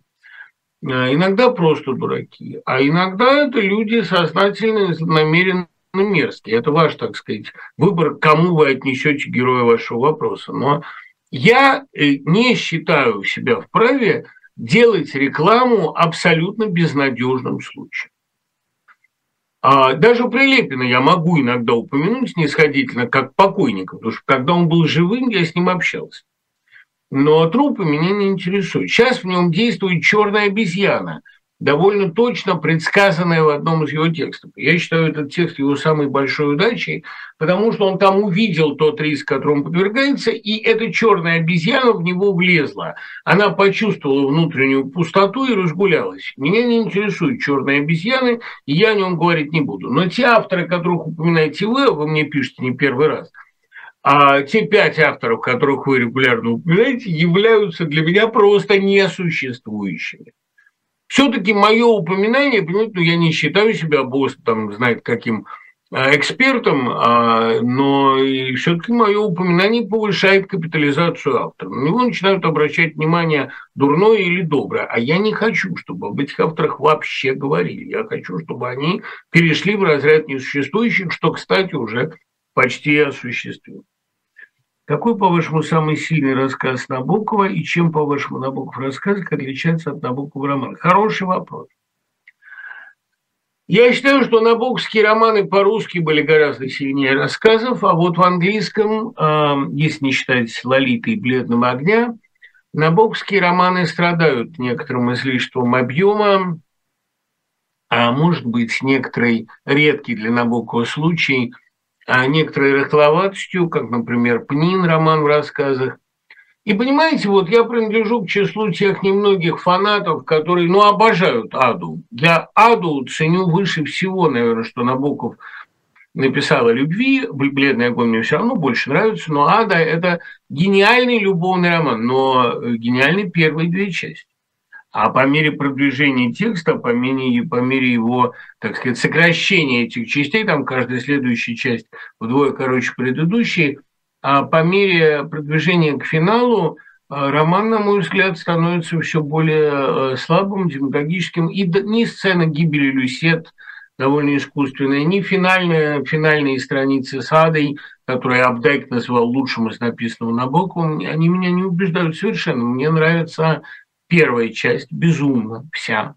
а иногда просто дураки, а иногда это люди сознательно и намеренно мерзкие. Это ваш, так сказать, выбор, кому вы отнесете героя вашего вопроса. Но я э, не считаю себя вправе делать рекламу абсолютно безнадежным случаем. А даже Прилепина я могу иногда упомянуть снисходительно, как покойника, потому что когда он был живым, я с ним общался. Но трупы меня не интересуют. Сейчас в нем действует черная обезьяна – довольно точно предсказанное в одном из его текстов. Я считаю этот текст его самой большой удачей, потому что он там увидел тот риск, которому подвергается, и эта черная обезьяна в него влезла. Она почувствовала внутреннюю пустоту и разгулялась. Меня не интересуют черные обезьяны, и я о нем говорить не буду. Но те авторы, которых упоминаете вы, а вы мне пишете не первый раз, а те пять авторов, которых вы регулярно упоминаете, являются для меня просто несуществующими. Все-таки мое упоминание, понимаете, ну, я не считаю себя босс, там, знает каким а, экспертом, а, но все-таки мое упоминание повышает капитализацию автора. На него начинают обращать внимание дурное или доброе. А я не хочу, чтобы об этих авторах вообще говорили. Я хочу, чтобы они перешли в разряд несуществующих, что, кстати, уже почти осуществилось. Какой, по-вашему, самый сильный рассказ Набокова и чем, по-вашему, Набоков рассказ отличается от Набокова романа? Хороший вопрос. Я считаю, что набоковские романы по-русски были гораздо сильнее рассказов, а вот в английском, если не считать «Лолиты» и «Бледного огня», набоковские романы страдают некоторым излишеством объема, а может быть, некоторый редкий для Набокова случай – а некоторой рыхловатостью, как, например, Пнин, роман в рассказах. И понимаете, вот я принадлежу к числу тех немногих фанатов, которые, ну, обожают Аду. Я Аду ценю выше всего, наверное, что Набоков написал о любви, «Бледный огонь» мне все равно больше нравится, но «Ада» – это гениальный любовный роман, но гениальный первые две части. А по мере продвижения текста, по мере, по мере его, так сказать, сокращения этих частей, там каждая следующая часть вдвое короче предыдущей, а по мере продвижения к финалу а, роман, на мой взгляд, становится все более э, слабым, демагогическим. И ни сцена гибели Люсет довольно искусственная, ни финальная, финальные страницы с Адой, которые Абдайк назвал лучшим из написанного Набоковым, они меня не убеждают совершенно. Мне нравится первая часть безумно вся,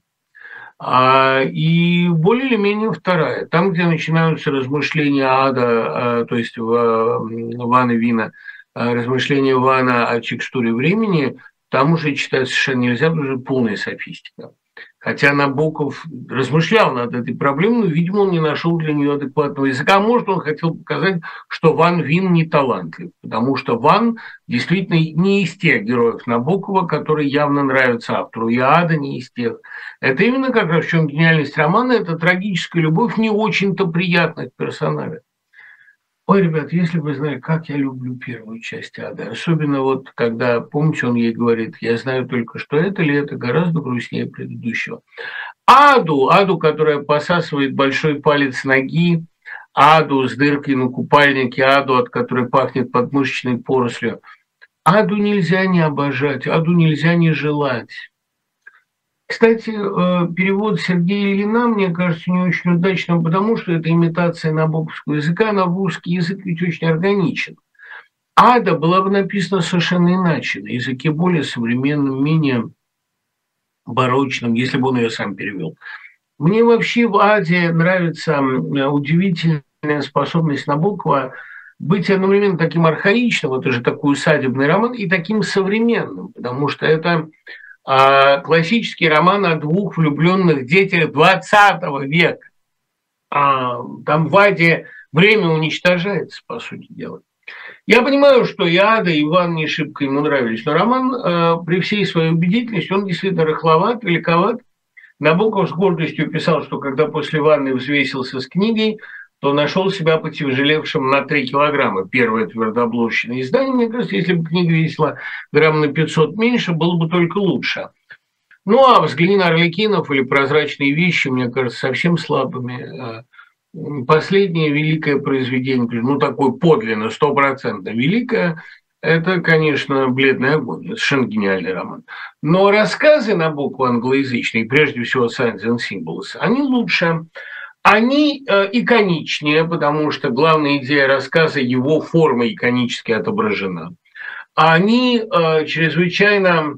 а, и более или менее вторая. Там, где начинаются размышления ада, а, то есть Вана Вина, а, размышления Вана о текстуре времени, там уже читать совершенно нельзя, потому что полная софистика. Хотя Набоков размышлял над этой проблемой, но, видимо, он не нашел для нее адекватного языка. А может, он хотел показать, что Ван Вин не талантлив, потому что Ван действительно не из тех героев Набокова, которые явно нравятся автору, и Ада не из тех. Это именно как раз в чем гениальность романа, это трагическая любовь не очень-то приятных персонажей. Ой, ребят, если бы знали, как я люблю первую часть ада, особенно вот когда, помните, он ей говорит, я знаю только, что это ли это гораздо грустнее предыдущего. Аду, аду, которая посасывает большой палец ноги, аду с дыркой на купальнике, аду, от которой пахнет подмышечной порослью. Аду нельзя не обожать, аду нельзя не желать. Кстати, э, перевод Сергея Ильина, мне кажется, не очень удачным, потому что это имитация набоковского языка, на русский язык ведь очень органичен. Ада была бы написана совершенно иначе, на языке более современном, менее барочном, если бы он ее сам перевел. Мне вообще в Аде нравится удивительная способность Набокова быть одновременно таким архаичным, это же такой усадебный роман, и таким современным, потому что это классический роман о двух влюбленных детях 20 века. А, там в Аде время уничтожается, по сути дела. Я понимаю, что и Ада, и Иван не шибко ему нравились, но роман э, при всей своей убедительности, он действительно рыхловат, великоват. Набоков с гордостью писал, что когда после ванны взвесился с книгой, то нашел себя потяжелевшим на 3 килограмма. Первое твердоблочное издание, мне кажется, если бы книга весила грамм на 500 меньше, было бы только лучше. Ну, а взгляни на Орликинов или прозрачные вещи, мне кажется, совсем слабыми. Э, последнее великое произведение, ну, такое подлинно, стопроцентно великое, это, конечно, «Бледный огонь», совершенно гениальный роман. Но рассказы на букву англоязычные, прежде всего «Signs and Symbols», они лучше. Они э, иконичнее, потому что главная идея рассказа, его форма иконически отображена. Они э, чрезвычайно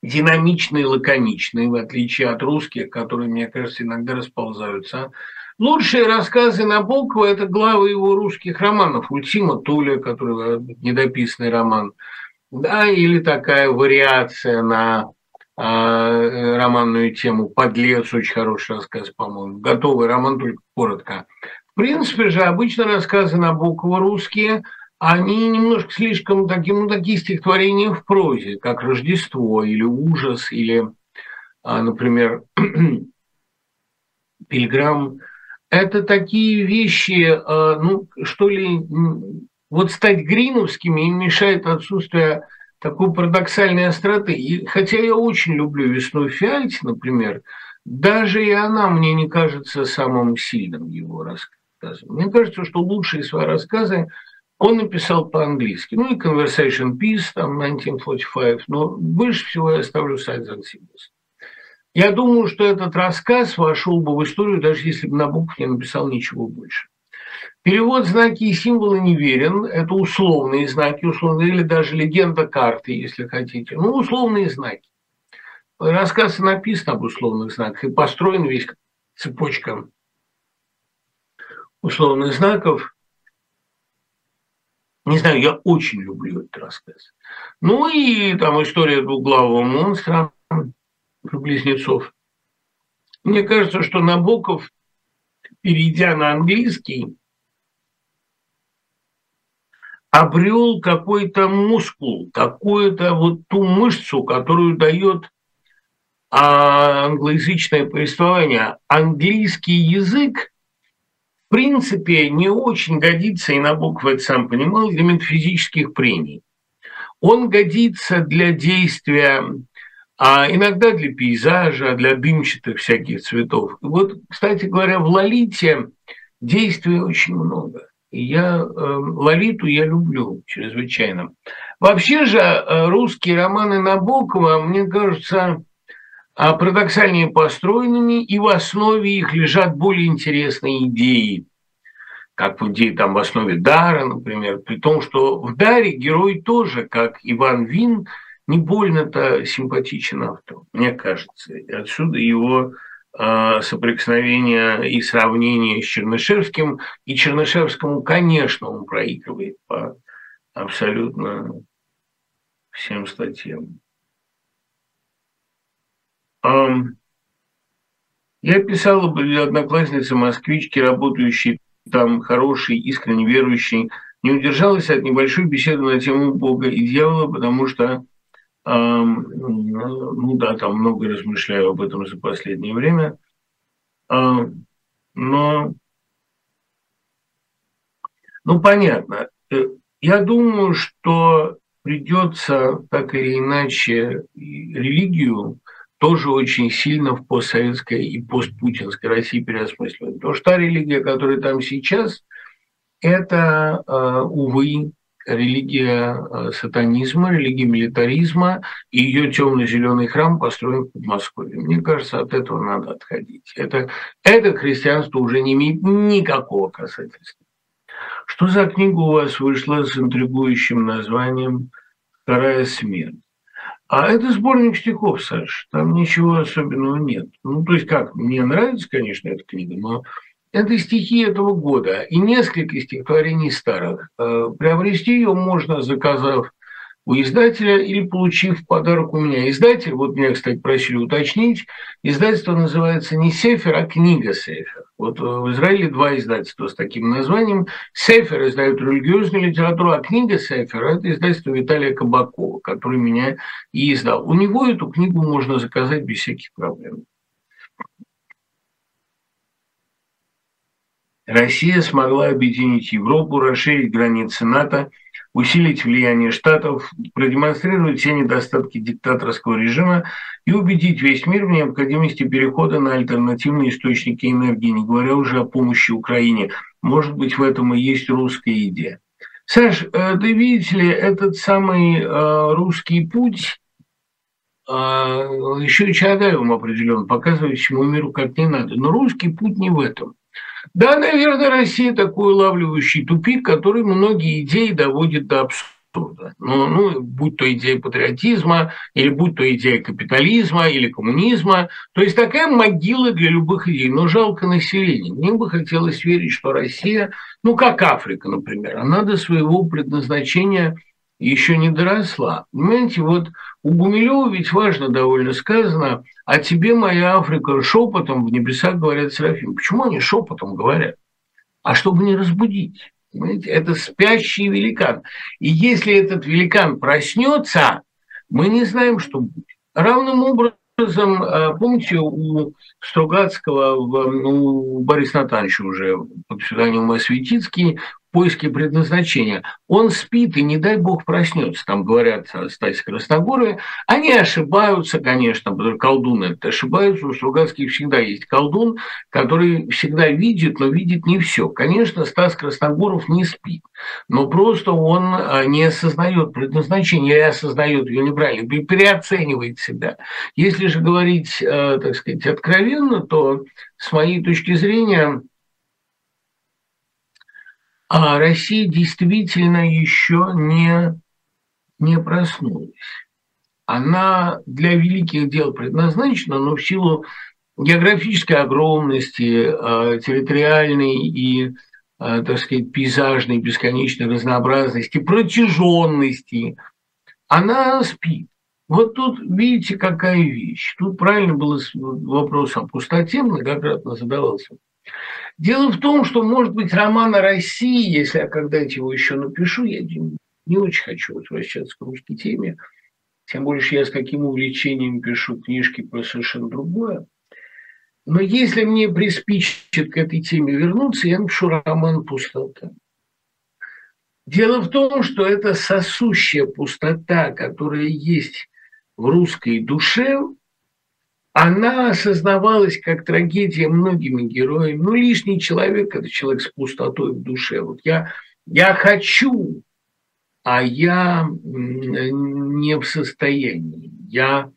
динамичные, лаконичные, в отличие от русских, которые, мне кажется, иногда расползаются. Лучшие рассказы Набокова – это главы его русских романов. «Ультима Туля», который недописанный роман, да, или такая вариация на а, романную тему «Подлец», очень хороший рассказ, по-моему. Готовый роман, только коротко. В принципе же, обычно рассказы Набокова русские, они немножко слишком такие, ну, такие стихотворения в прозе, как «Рождество» или «Ужас», или, а, например, «Пилиграм». Это такие вещи, а, ну, что ли, вот стать гриновскими им мешает отсутствие такой парадоксальной остроты. И хотя я очень люблю «Весну Фиальти», например, даже и она мне не кажется самым сильным его рассказом. Мне кажется, что лучшие свои рассказы он написал по-английски. Ну и Conversation Peace, там, 1945, но больше всего я ставлю and Symbols. Я думаю, что этот рассказ вошел бы в историю, даже если бы Набоков не написал ничего больше. Перевод знаки и символы неверен. Это условные знаки, условные, или даже легенда карты, если хотите. Ну, условные знаки. Рассказ написан об условных знаках, и построен весь цепочка условных знаков. Не знаю, я очень люблю этот рассказ. Ну и там история двуглавого монстра, близнецов. Мне кажется, что Набоков, перейдя на английский, обрел какой-то мускул, какую-то вот ту мышцу, которую дает а, англоязычное повествование. Английский язык, в принципе, не очень годится, и Набоков это сам понимал, для метафизических прений. Он годится для действия, а иногда для пейзажа, для дымчатых всяких цветов. Вот, кстати говоря, в «Лолите» действий очень много. Я э, Лолиту я люблю чрезвычайно. Вообще же э, русские романы Набокова, мне кажется, а, парадоксальнее построенными, и в основе их лежат более интересные идеи, как в идее там в основе Дара, например, при том, что в Даре герой тоже, как Иван Вин, не больно-то симпатичен автору, мне кажется. И отсюда его Э, соприкосновения и сравнения с Чернышевским. И Чернышевскому, конечно, он проигрывает по абсолютно всем статьям. Я писала бы однокласснице москвичке, работающей там, хорошей, искренне верующей, не удержалась от небольшой беседы на тему Бога и дьявола, потому что ну да, там много размышляю об этом за последнее время. Но, ну понятно. Э, я думаю, что придется так или иначе религию тоже очень сильно в постсоветской и постпутинской России переосмысливать. Потому что та религия, которая там сейчас, это, а, увы, религия э, сатанизма, религия милитаризма, и ее темно-зеленый храм построен в Москве. Мне кажется, от этого надо отходить. Это, это христианство уже не имеет никакого касательства. Что за книга у вас вышла с интригующим названием «Вторая смерть»? А это сборник стихов, Саш, там ничего особенного нет. Ну, то есть как, мне нравится, конечно, эта книга, но это стихи этого года и несколько стихотворений старых. Э, приобрести ее можно, заказав у издателя или получив в подарок у меня. Издатель, вот меня, кстати, просили уточнить, издательство называется не «Сефер», а «Книга Сефер». Вот э, в Израиле два издательства с таким названием. «Сефер» издает религиозную литературу, а «Книга Сефер» – это издательство Виталия Кабакова, который меня и издал. У него эту книгу можно заказать без всяких проблем. Россия смогла объединить Европу, расширить границы НАТО, усилить влияние Штатов, продемонстрировать все недостатки диктаторского режима и убедить весь мир в необходимости перехода на альтернативные источники энергии, не говоря уже о помощи Украине. Может быть, в этом и есть русская идея. Саш, э, да видите ли, этот самый э, русский путь э, еще и Чадаевым определен, показывает всему миру, как не надо. Но русский путь не в этом. Да, наверное, Россия такой улавливающий тупик, который многие идеи доводит до абсурда. Ну, ну, будь то идея патриотизма, или будь то идея капитализма, или коммунизма. То есть такая могила для любых идей, но жалко население. Мне бы хотелось верить, что Россия, ну, как Африка, например, она до своего предназначения еще не доросла. Понимаете, вот у Гумилева ведь важно довольно сказано, а тебе моя Африка шепотом в небесах говорят Серафим. Почему они шепотом говорят? А чтобы не разбудить. Понимаете? Это спящий великан. И если этот великан проснется, мы не знаем, что будет. Равным образом, а, помните, у Стругацкого, у Бориса Натановича уже под псевдонимом Осветицкий поиске предназначения. Он спит и, не дай бог, проснется. Там говорят Стась Красногоры. Они ошибаются, конечно, потому что колдуны это ошибаются. У Стругацких всегда есть колдун, который всегда видит, но видит не все. Конечно, Стас Красногоров не спит, но просто он а, не осознает предназначение или осознает ее неправильно, переоценивает себя. Если же говорить, э, так сказать, откровенно, то с моей точки зрения, а Россия действительно еще не, не проснулась. Она для великих дел предназначена, но в силу географической огромности, а, территориальной и, а, так сказать, пейзажной бесконечной разнообразности, протяженности, она спит. Вот тут видите, какая вещь. Тут правильно было вопрос о пустоте, многократно задавался. Дело в том, что, может быть, роман о России, если я когда-нибудь его еще напишу, я не очень хочу возвращаться к русской теме, тем больше я с каким увлечением пишу книжки про совершенно другое. Но если мне приспичит к этой теме вернуться, я напишу роман «Пустота». Дело в том, что это сосущая пустота, которая есть в русской душе, она осознавалась как трагедия многими героями. Ну, лишний человек – это человек с пустотой в душе. Вот я, я хочу, а я не в состоянии. Я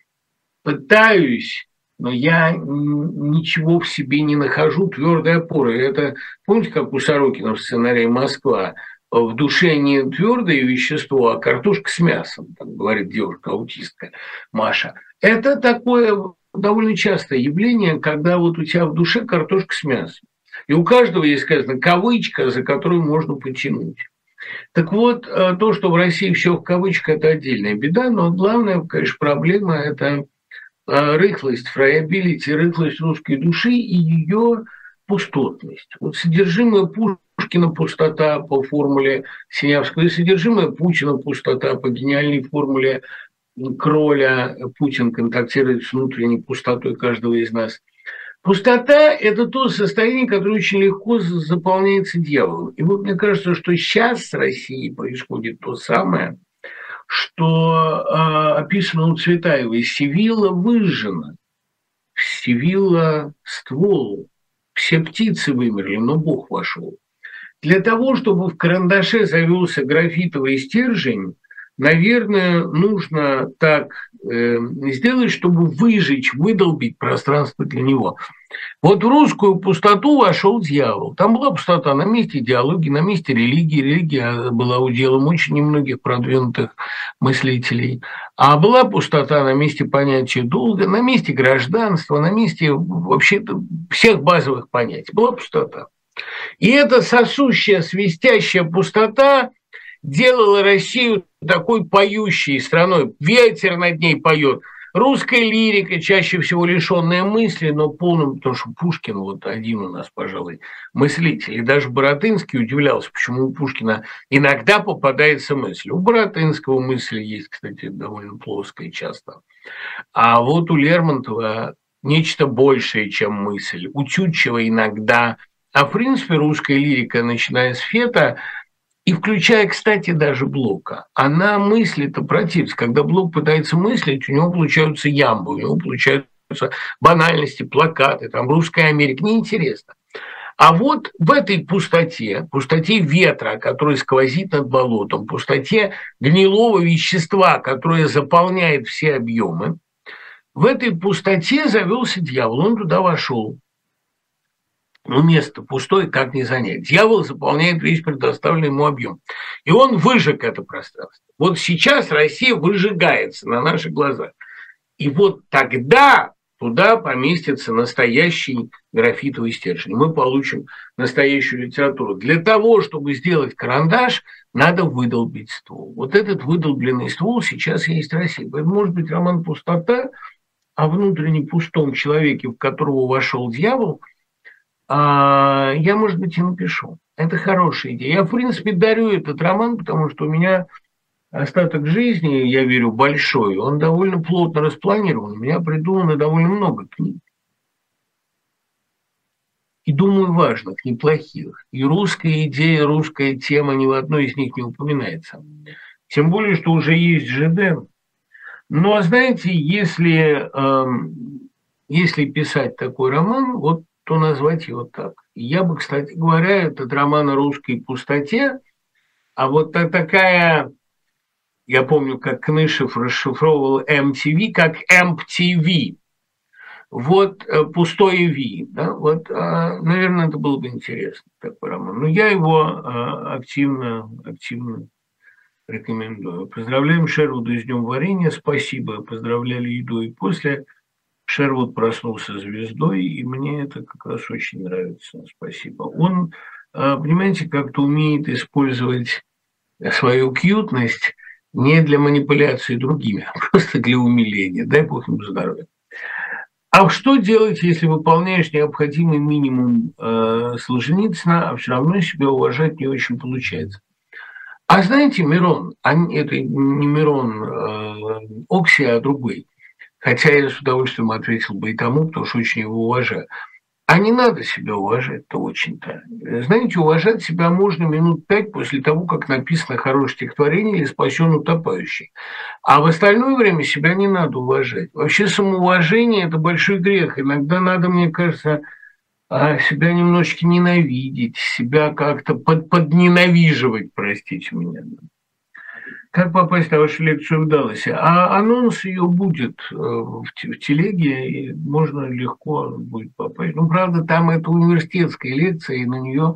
пытаюсь, но я ничего в себе не нахожу твердой опоры. Это, помните, как у Сорокина в сценарии «Москва», в душе не твердое вещество, а картошка с мясом, так говорит девушка-аутистка Маша. Это такое довольно частое явление, когда вот у тебя в душе картошка с мясом. И у каждого есть, сказано, кавычка, за которую можно потянуть. Так вот, э, то, что в России все в кавычках, это отдельная беда, но главная, конечно, проблема – это э, рыхлость, friability, рыхлость русской души и ее пустотность. Вот содержимое Пушкина пустота по формуле Синявского и содержимое Путина пустота по гениальной формуле Кроля Путин контактирует с внутренней пустотой каждого из нас. Пустота – это то состояние, которое очень легко заполняется дьяволом. И вот мне кажется, что сейчас с Россией происходит то самое, что э, описано у Цветаевой. Севила выжжена, Севила ствол, все птицы вымерли, но Бог вошел. Для того, чтобы в карандаше завелся графитовый стержень, наверное, нужно так э, сделать, чтобы выжечь, выдолбить пространство для него. Вот в русскую пустоту вошел дьявол. Там была пустота на месте идеологии, на месте религии. Религия была уделом очень немногих продвинутых мыслителей. А была пустота на месте понятия долга, на месте гражданства, на месте вообще всех базовых понятий. Была пустота. И эта сосущая, свистящая пустота делала Россию такой поющей страной. Ветер над ней поет. Русская лирика, чаще всего лишенная мысли, но полным, потому что Пушкин вот один у нас, пожалуй, мыслитель. И даже Боротынский удивлялся, почему у Пушкина иногда попадается мысль. У Боротынского мысль есть, кстати, довольно плоская часто. А вот у Лермонтова нечто большее, чем мысль. У Тютчева иногда а в принципе русская лирика, начиная с Фета, и включая, кстати, даже Блока, она мыслит о. Когда Блок пытается мыслить, у него получаются ямбы, у него получаются банальности, плакаты, там русская Америка, неинтересно. А вот в этой пустоте, пустоте ветра, который сквозит над болотом, пустоте гнилого вещества, которое заполняет все объемы, в этой пустоте завелся дьявол, он туда вошел. Ну, место пустое, как не занять. Дьявол заполняет весь предоставленный ему объем. И он выжег это пространство. Вот сейчас Россия выжигается на наших глазах. И вот тогда туда поместится настоящий графитовый стержень. Мы получим настоящую литературу. Для того, чтобы сделать карандаш, надо выдолбить ствол. Вот этот выдолбленный ствол сейчас есть в России. Может быть, роман «Пустота» о внутренне пустом человеке, в которого вошел дьявол – я, может быть, и напишу. Это хорошая идея. Я, в принципе, дарю этот роман, потому что у меня остаток жизни, я верю, большой. Он довольно плотно распланирован. У меня придумано довольно много книг. И думаю, важных, неплохих. И русская идея, русская тема ни в одной из них не упоминается. Тем более, что уже есть ЖД. Ну, а знаете, если, э, если писать такой роман, вот то назвать его так. Я бы, кстати говоря, этот роман о русской пустоте, а вот такая, я помню, как Кнышев расшифровывал MTV, как MTV. Вот э, пустое Ви, да, вот, а, наверное, это было бы интересно, такой роман. Но я его а, активно, активно рекомендую. Поздравляем Шервуда с Днем Варенья, спасибо, поздравляли еду и после. Шервуд проснулся звездой, и мне это как раз очень нравится. Спасибо. Он, а, понимаете, как-то умеет использовать свою кьютность не для манипуляции другими, а просто для умиления. Дай бог ему здоровья. А что делать, если выполняешь необходимый минимум э, Солженицына, а все равно себя уважать не очень получается? А знаете, Мирон, а, это не Мирон э, Окси, а другой – Хотя я с удовольствием ответил бы и тому, потому что очень его уважаю. А не надо себя уважать-то очень-то. Знаете, уважать себя можно минут пять после того, как написано хорошее стихотворение или спасен утопающий. А в остальное время себя не надо уважать. Вообще самоуважение – это большой грех. Иногда надо, мне кажется, а, себя немножечко ненавидеть, себя как-то под, подненавиживать, простите меня. Как попасть на вашу лекцию в? А анонс ее будет э, в, телеге, и можно легко будет попасть. Ну, правда, там это университетская лекция, и на нее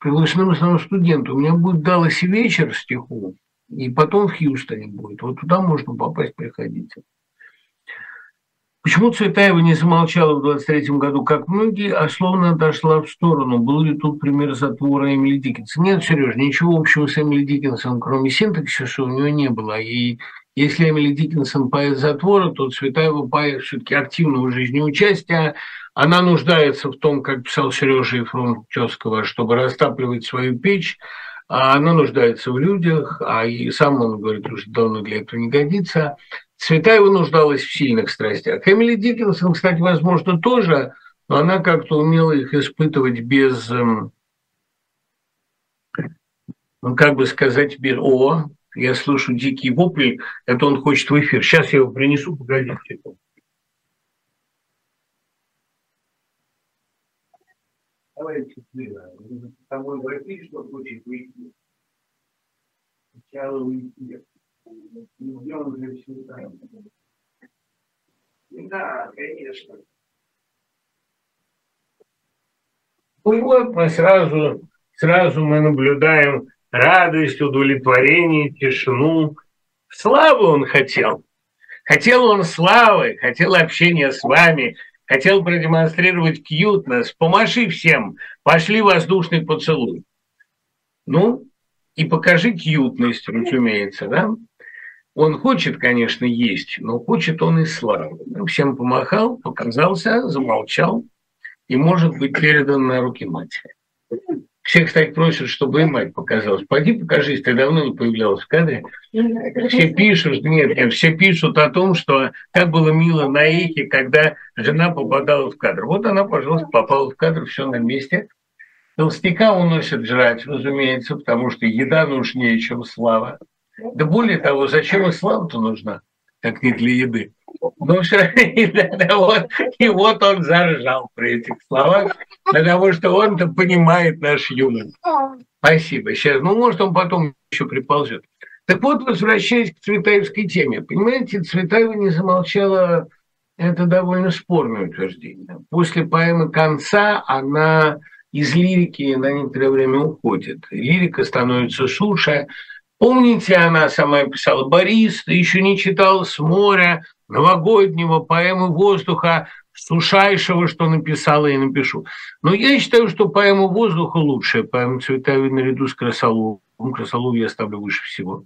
приглашены в основном студенты. У меня будет в Далласе вечер стихов, и потом в Хьюстоне будет. Вот туда можно попасть, приходите. Почему Цветаева не замолчала в 23 году, как многие, а словно отошла в сторону? Был ли тут пример затвора Эмили Диккенса? Нет, Сереж, ничего общего с Эмили Диккенсом, кроме синтаксиса, у него не было. И если Эмили Диккенсон поэт затвора, то Цветаева поэт все-таки активного жизнеучастия. Она нуждается в том, как писал Сережа Ефрон Ческова, чтобы растапливать свою печь, а она нуждается в людях, а и сам он говорит, уже давно для этого не годится. Цветаева нуждалась в сильных страстях. Эмили Диккенсон, кстати, возможно, тоже, но она как-то умела их испытывать без, эм, ну, как бы сказать, без «О, я слышу дикий вопль, это он хочет в эфир. Сейчас я его принесу, погодите. Давайте с тобой войти, что хочет выйти. Сначала. Где он уже всегда? Да, конечно. Ну вот мы сразу, сразу мы наблюдаем радость, удовлетворение, тишину. Славы он хотел. Хотел он славы, хотел общения с вами, хотел продемонстрировать кьютнес. Помаши всем, пошли воздушный поцелуй. Ну, и покажи кьютность, разумеется, да? Он хочет, конечно, есть, но хочет он и славы. Всем помахал, показался, замолчал и может быть передан на руки матери. Все, кстати, просят, чтобы и мать показалась. Пойди покажись, ты давно не появлялась в кадре. Все пишут, нет, нет, все пишут о том, что как было мило на эхе, когда жена попадала в кадр. Вот она, пожалуйста, попала в кадр, все на месте. Толстяка уносят жрать, разумеется, потому что еда нужнее, чем слава. Да более того, зачем и слава-то нужна, как не для еды? Ну, и вот он заржал при этих словах, потому что он-то понимает наш юмор. Спасибо. Сейчас, ну, может, он потом еще приползет. Так вот, возвращаясь к Цветаевской теме. Понимаете, Цветаева не замолчала, это довольно спорное утверждение. После поэмы «Конца» она из лирики на некоторое время уходит. Лирика становится суше, Помните, она сама писала «Борис, ты еще не читал с моря новогоднего поэмы воздуха, сушайшего, что написала и напишу». Но я считаю, что поэма воздуха лучшая, поэма Цветаевой наряду с Красоловым. Красолову я ставлю выше всего.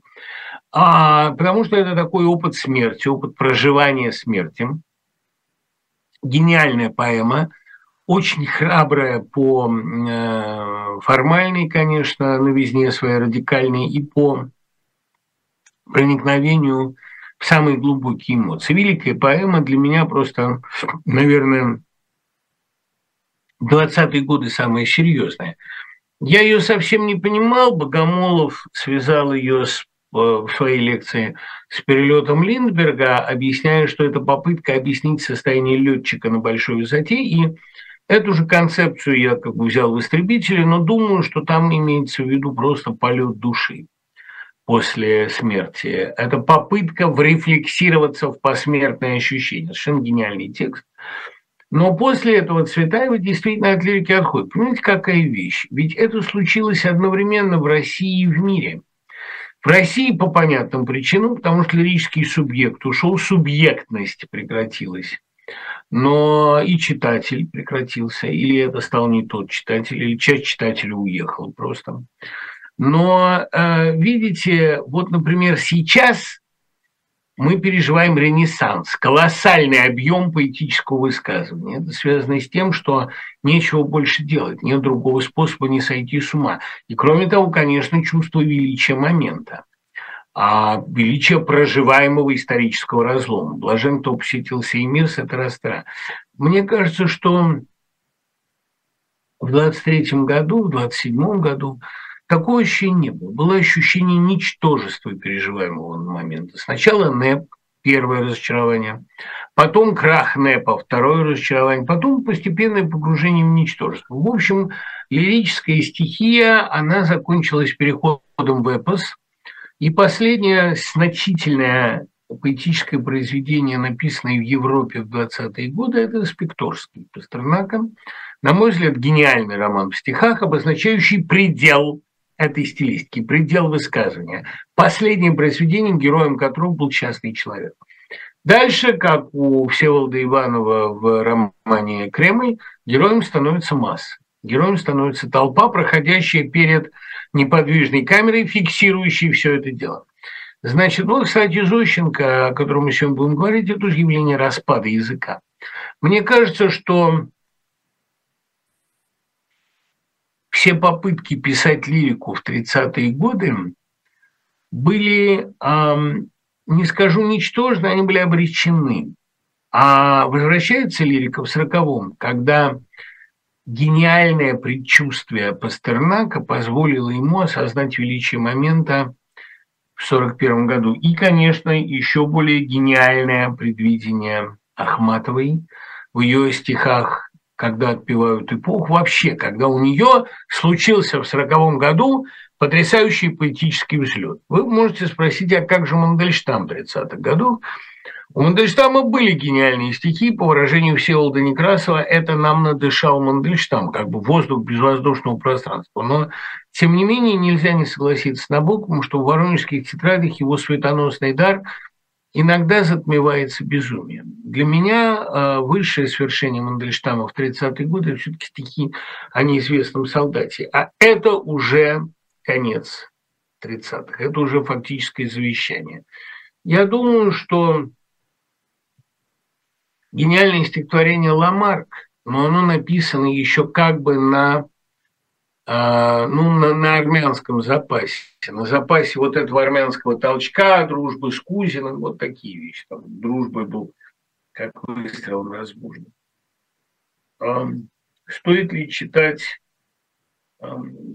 А, потому что это такой опыт смерти, опыт проживания смерти. Гениальная поэма – очень храбрая по э, формальной, конечно, новизне своей радикальной и по проникновению в самые глубокие эмоции. Великая поэма для меня просто, наверное, 20-е годы самая серьезная. Я ее совсем не понимал, Богомолов связал ее с, э, в своей лекции с перелетом Линдберга, объясняя, что это попытка объяснить состояние летчика на большой высоте и Эту же концепцию я как бы взял в истребителе, но думаю, что там имеется в виду просто полет души после смерти. Это попытка врефлексироваться в посмертное ощущение. Совершенно гениальный текст. Но после этого Цветаева действительно от лирики отходит. Понимаете, какая вещь? Ведь это случилось одновременно в России и в мире. В России по понятным причинам, потому что лирический субъект ушел, субъектность прекратилась но и читатель прекратился, или это стал не тот читатель, или часть читателя уехала просто. Но, э, видите, вот, например, сейчас мы переживаем ренессанс, колоссальный объем поэтического высказывания. Это связано с тем, что нечего больше делать, нет другого способа не сойти с ума. И кроме того, конечно, чувство величия момента а величие проживаемого исторического разлома. Блажен, кто посетил сей мир с Этеростра. Мне кажется, что в 23 году, в 27 году такого ощущения не было. Было ощущение ничтожества переживаемого момента. Сначала НЭП, первое разочарование, потом крах НЭПа, второе разочарование, потом постепенное погружение в ничтожество. В общем, лирическая стихия, она закончилась переходом в эпос – и последнее значительное поэтическое произведение, написанное в Европе в 20-е годы, это «Спекторский» Пастернака. На мой взгляд, гениальный роман в стихах, обозначающий предел этой стилистики, предел высказывания. Последним произведением, героем которого был частный человек. Дальше, как у Всеволода Иванова в романе «Кремль», героем становится масса. Героем становится толпа, проходящая перед неподвижной камерой, фиксирующей все это дело. Значит, ну, кстати, Зощенко, о котором мы сегодня будем говорить, это тоже явление распада языка. Мне кажется, что все попытки писать лирику в 30-е годы были, эм, не скажу ничтожны, они были обречены. А возвращается лирика в 40-м, когда гениальное предчувствие Пастернака позволило ему осознать величие момента в 1941 году. И, конечно, еще более гениальное предвидение Ахматовой в ее стихах когда отпевают эпох, вообще, когда у нее случился в сороковом году потрясающий поэтический взлет. Вы можете спросить, а как же Мандельштам 30-х годов? Мандельштама были гениальные стихи, по выражению Всеволода Некрасова, это нам надышал Мандельштам, как бы воздух безвоздушного пространства. Но, тем не менее, нельзя не согласиться с Набоковым, что в воронежских тетрадях его светоносный дар иногда затмевается безумием. Для меня э, высшее свершение Мандельштама в 30-е годы – это все-таки стихи о неизвестном солдате. А это уже конец 30-х, это уже фактическое завещание. Я думаю, что гениальное стихотворение Ламарк, но оно написано еще как бы на, э, ну, на, на армянском запасе, на запасе вот этого армянского толчка, дружбы с Кузиным, вот такие вещи. Там, дружбы был как выстрел разбужен. Э, стоит ли читать э,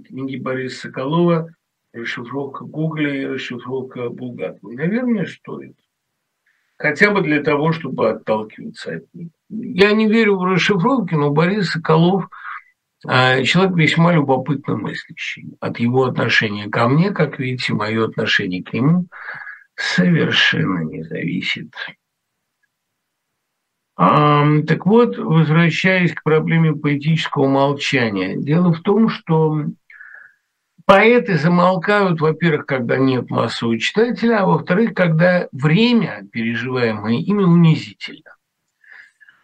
книги Бориса Соколова, расшифровка Гугля и расшифровка Булгакова? Наверное, стоит хотя бы для того, чтобы отталкиваться от них. Я не верю в расшифровки, но Борис Соколов а, человек весьма любопытно мыслящий. От его отношения ко мне, как видите, мое отношение к нему совершенно не зависит. Так вот, возвращаясь к проблеме поэтического молчания. Дело в том, что Поэты замолкают, во-первых, когда нет массового читателя, а во-вторых, когда время, переживаемое ими, унизительно.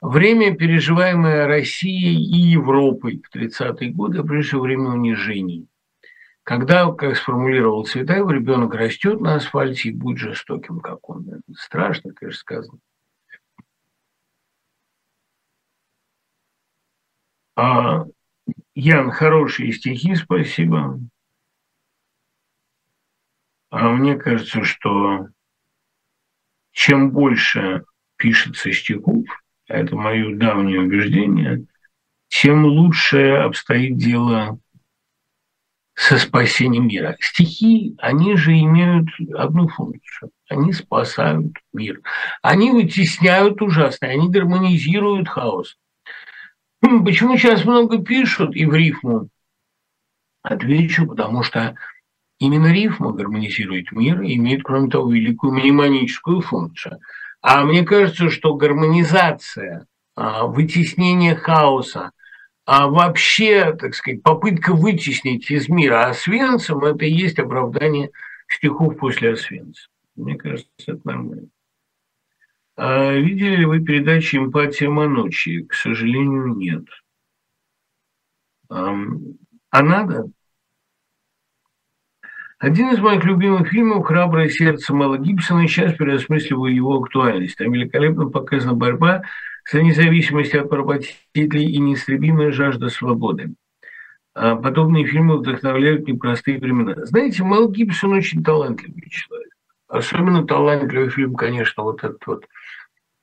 Время, переживаемое Россией и Европой в 30-е годы, прежде всего, время унижений. Когда, как сформулировал Цветаев, ребенок растет на асфальте и будет жестоким, как он. Страшно, конечно, сказано. А, Ян, хорошие стихи, спасибо. А мне кажется, что чем больше пишется стихов, а это мое давнее убеждение, тем лучше обстоит дело со спасением мира. Стихи, они же имеют одну функцию. Они спасают мир. Они вытесняют ужасное, они гармонизируют хаос. Почему сейчас много пишут и в рифму? Отвечу, потому что Именно рифма гармонизирует мир и имеет, кроме того, великую мнемоническую функцию. А мне кажется, что гармонизация, а, вытеснение хаоса, а вообще, так сказать, попытка вытеснить из мира Освенцим – это и есть оправдание стихов после Освенцима. Мне кажется, это нормально. А видели ли вы передачу «Эмпатия Манучи»? К сожалению, нет. А надо? Один из моих любимых фильмов «Храброе сердце» Мэла Гибсона, сейчас переосмысливаю его актуальность. Там великолепно показана борьба за независимость от поработителей и неистребимая жажда свободы. А подобные фильмы вдохновляют непростые времена. Знаете, Мэл Гибсон очень талантливый человек. Особенно талантливый фильм, конечно, вот этот вот,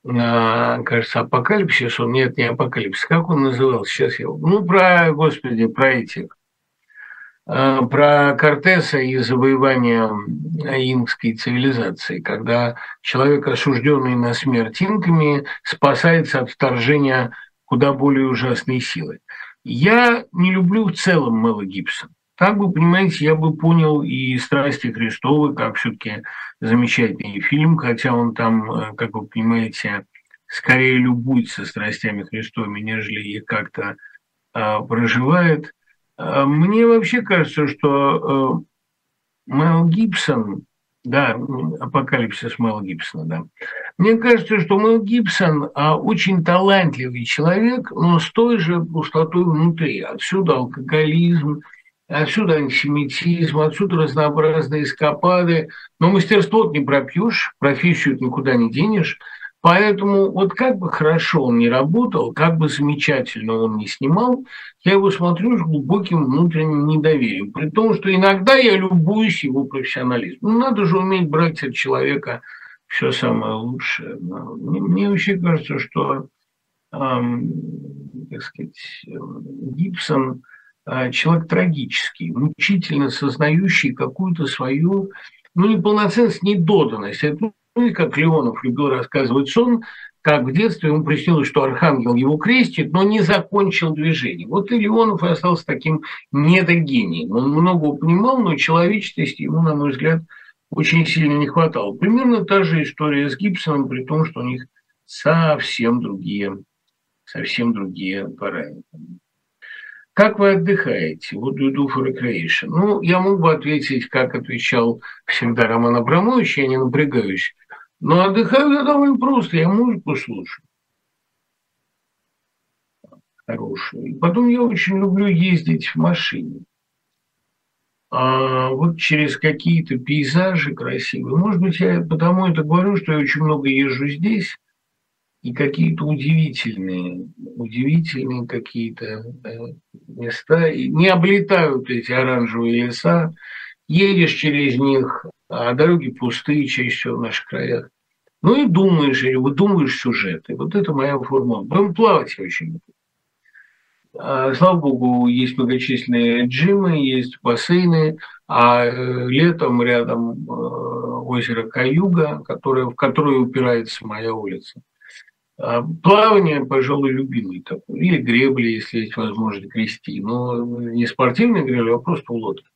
а, кажется, «Апокалипсис». Он, нет, не «Апокалипсис». Как он назывался? Сейчас я... Ну, про, господи, про этих про Кортеса и завоевание инкской цивилизации, когда человек, осужденный на смерть инками, спасается от вторжения куда более ужасной силы. Я не люблю в целом Мэла Гибсона. Так бы, понимаете, я бы понял и «Страсти Христовы», как все-таки замечательный фильм, хотя он там, э, как вы понимаете, скорее любуется страстями Христовыми, нежели их как-то э, проживает. А, мне вообще кажется, что э, Мэл Гибсон, да, апокалипсис Мэла Гибсона, да. Мне кажется, что Мэл Гибсон а, очень талантливый человек, но с той же пустотой внутри. Отсюда алкоголизм, отсюда антисемитизм, отсюда разнообразные эскапады. Но мастерство не пропьешь, профессию никуда не денешь – Поэтому вот как бы хорошо он не работал, как бы замечательно он не снимал, я его смотрю с глубоким внутренним недоверием. При том, что иногда я любуюсь его профессионализмом. Ну, надо же уметь брать от человека все самое лучшее. Мне, мне вообще кажется, что, эм, так сказать, Гибсон э, человек трагический, мучительно сознающий какую-то свою, ну, неполноценность, недоданность. Это ну и как Леонов любил рассказывать сон, как в детстве ему приснилось, что архангел его крестит, но не закончил движение. Вот и Леонов остался таким недогением. Он многого понимал, но человечности ему, на мой взгляд, очень сильно не хватало. Примерно та же история с Гибсоном, при том, что у них совсем другие, совсем другие параметры. Как вы отдыхаете? Вот you do for recreation. Ну, я мог бы ответить, как отвечал всегда Роман Абрамович, я не напрягаюсь. Но отдыхаю я довольно просто, я музыку слушаю. Хорошую. И потом я очень люблю ездить в машине. А вот через какие-то пейзажи красивые. Может быть, я потому это говорю, что я очень много езжу здесь, и какие-то удивительные, удивительные какие-то э, места. И не облетают эти оранжевые леса, едешь через них, а дороги пустые чаще в наших краях. Ну и думаешь, или выдумываешь сюжеты. Вот это моя форма. Будем плавать я очень люблю. А, слава богу, есть многочисленные джимы, есть бассейны, а э, летом рядом э, озеро Каюга, которое, в которое упирается моя улица. А, плавание, пожалуй, любимый такой. Или гребли, если есть возможность грести. Но не спортивная гребля, а просто лодка.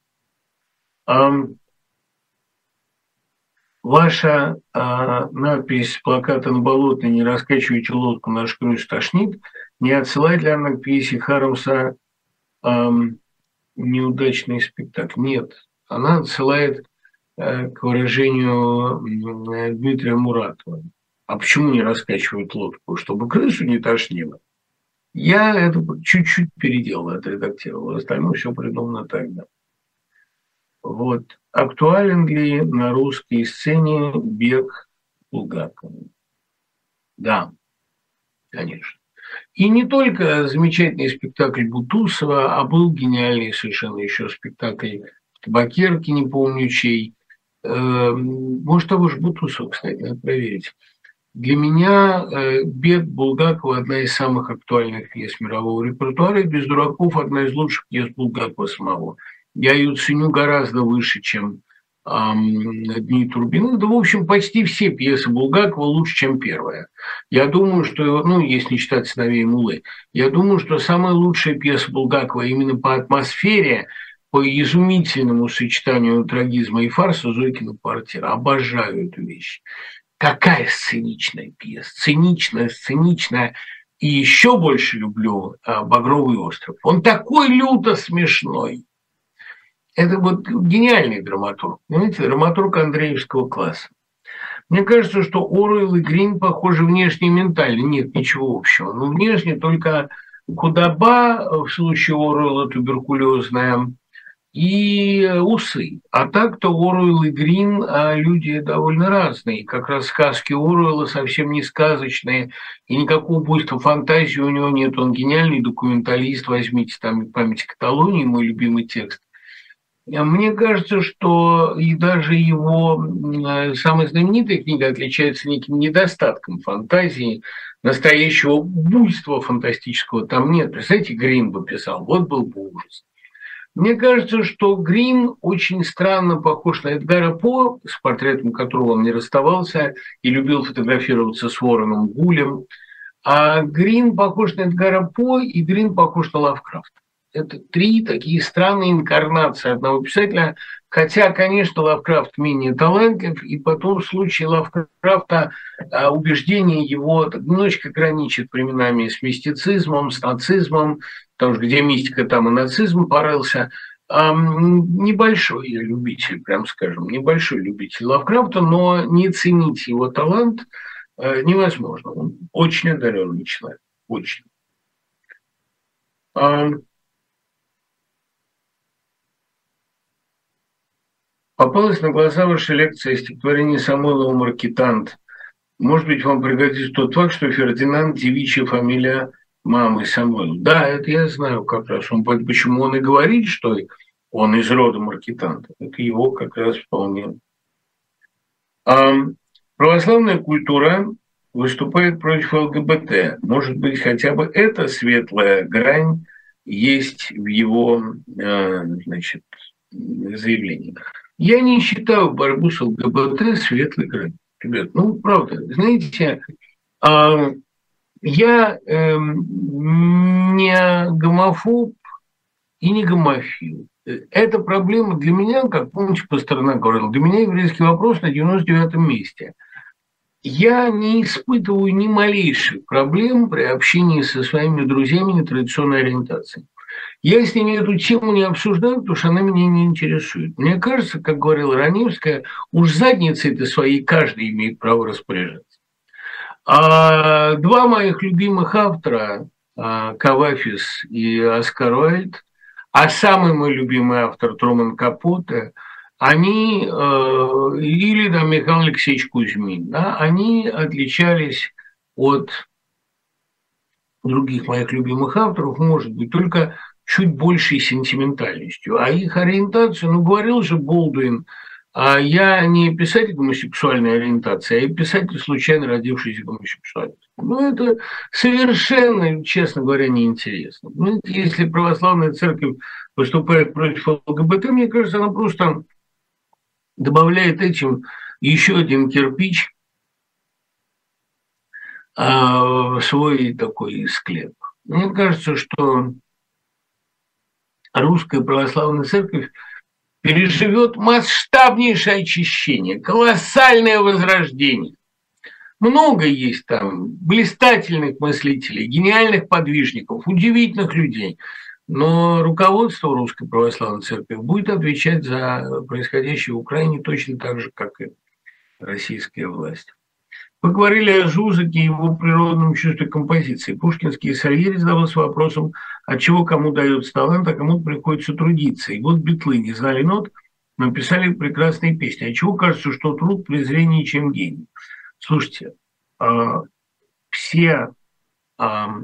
Ваша а, надпись плаката на болотной «Не раскачивайте лодку, наш круиз тошнит» не отсылает ли она к пьесе Хармса «Неудачный спектакль»? Нет. Она отсылает а, к выражению Дмитрия Муратова – а почему не раскачивают лодку? Чтобы крысу не тошнило. Я это чуть-чуть переделал, отредактировал. Остальное все придумано тогда. Вот. Актуален ли на русской сцене бег Булгакова? Да, конечно. И не только замечательный спектакль Бутусова, а был гениальный совершенно еще спектакль Табакерки, не помню чей. Эм, может, того же Бутусова, кстати, надо проверить. Для меня э, «Бег» Булгакова – одна из самых актуальных пьес мирового репертуара, и «Без дураков» – одна из лучших пьес Булгакова самого. Я ее ценю гораздо выше, чем «Дни Турбины». Да, в общем, почти все пьесы Булгакова лучше, чем первая. Я думаю, что, ну, если не считать «Сыновей Мулы», я думаю, что самая лучшая пьеса Булгакова именно по атмосфере, по изумительному сочетанию трагизма и фарса «Зойкина квартира». Обожаю эту вещь. Какая сценичная пьеса, циничная, сценичная. И еще больше люблю а, «Багровый остров». Он такой люто смешной. Это вот гениальный драматург. Понимаете, драматург Андреевского класса. Мне кажется, что Оруэлл и Грин похожи внешне и ментально. Нет ничего общего. Но внешне только худоба, в случае Оруэлла туберкулезная, и э, усы. А так-то Оруэлл и Грин а люди довольно разные. Как раз сказки Оруэлла совсем не сказочные, и никакого буйства фантазии у него нет. Он гениальный документалист. Возьмите там «Память Каталонии», мой любимый текст. А мне кажется, что и даже его э, самая знаменитая книга отличается неким недостатком фантазии, настоящего буйства фантастического там нет. Представляете, Грин бы писал, вот был бы ужас. Мне кажется, что Грин очень странно похож на Эдгара По, с портретом которого он не расставался и любил фотографироваться с Вороном Гулем. А Грин похож на Эдгара По, и Грин похож на Лавкрафта. Это три такие странные инкарнации одного писателя, хотя, конечно, Лавкрафт менее талантлив, и потом в случае Лавкрафта а, убеждение его немножечко граничит временами с мистицизмом, с нацизмом, потому что где мистика, там и нацизм порылся. А, небольшой я любитель, прям скажем, небольшой любитель Лавкрафта, но не ценить его талант а, невозможно. Он очень одаренный человек, очень. Попалась на глаза ваша лекция стихотворения Самойлова «Маркетант». Может быть, вам пригодится тот факт, что Фердинанд – девичья фамилия мамы Самойлова. Да, это я знаю как раз. Он, почему он и говорит, что он из рода маркетанта. Это его как раз вполне. А православная культура выступает против ЛГБТ. Может быть, хотя бы эта светлая грань есть в его э, значит, заявлении. Я не считаю борьбу с ЛГБТ светлой гранью. Ребят, ну, правда, знаете, Я эм, не гомофоб и не гомофил. Эта проблема для меня, как помните, Пастернак говорил, для меня еврейский вопрос на 99-м месте. Я не испытываю ни малейших проблем при общении со своими друзьями нетрадиционной ориентации. Я с ними эту тему не обсуждаю, потому что она меня не интересует. Мне кажется, как говорила Раневская, уж задницей это своей каждый имеет право распоряжаться. А два моих любимых автора, а, Кавафис и Оскар Уайльд, а самый мой любимый автор Труман Капоте, они, э, или там Михаил Алексеевич Кузьмин, да, они отличались от других моих любимых авторов, может быть, только чуть большей сентиментальностью. А их ориентацию, ну, говорил же Болдуин, а я не писатель гомосексуальной ориентации, а писатель, случайно родившийся гомосексуальным. Ну, это совершенно, честно говоря, неинтересно. Ну, если православная церковь выступает против ЛГБТ, мне кажется, она просто добавляет этим еще один кирпич а, в свой такой склеп. Мне кажется, что русская православная церковь переживет масштабнейшее очищение, колоссальное возрождение. Много есть там блистательных мыслителей, гениальных подвижников, удивительных людей. Но руководство Русской Православной Церкви будет отвечать за происходящее в Украине точно так же, как и российская власть. Вы говорили о Жузаке и его природном чувстве композиции. Пушкинский и Сальери задавался вопросом, от чего кому дается талант, а кому приходится трудиться. И вот битлы не знали нот, но писали прекрасные песни. А чего кажется, что труд презрение, чем гений? Слушайте, а, все а,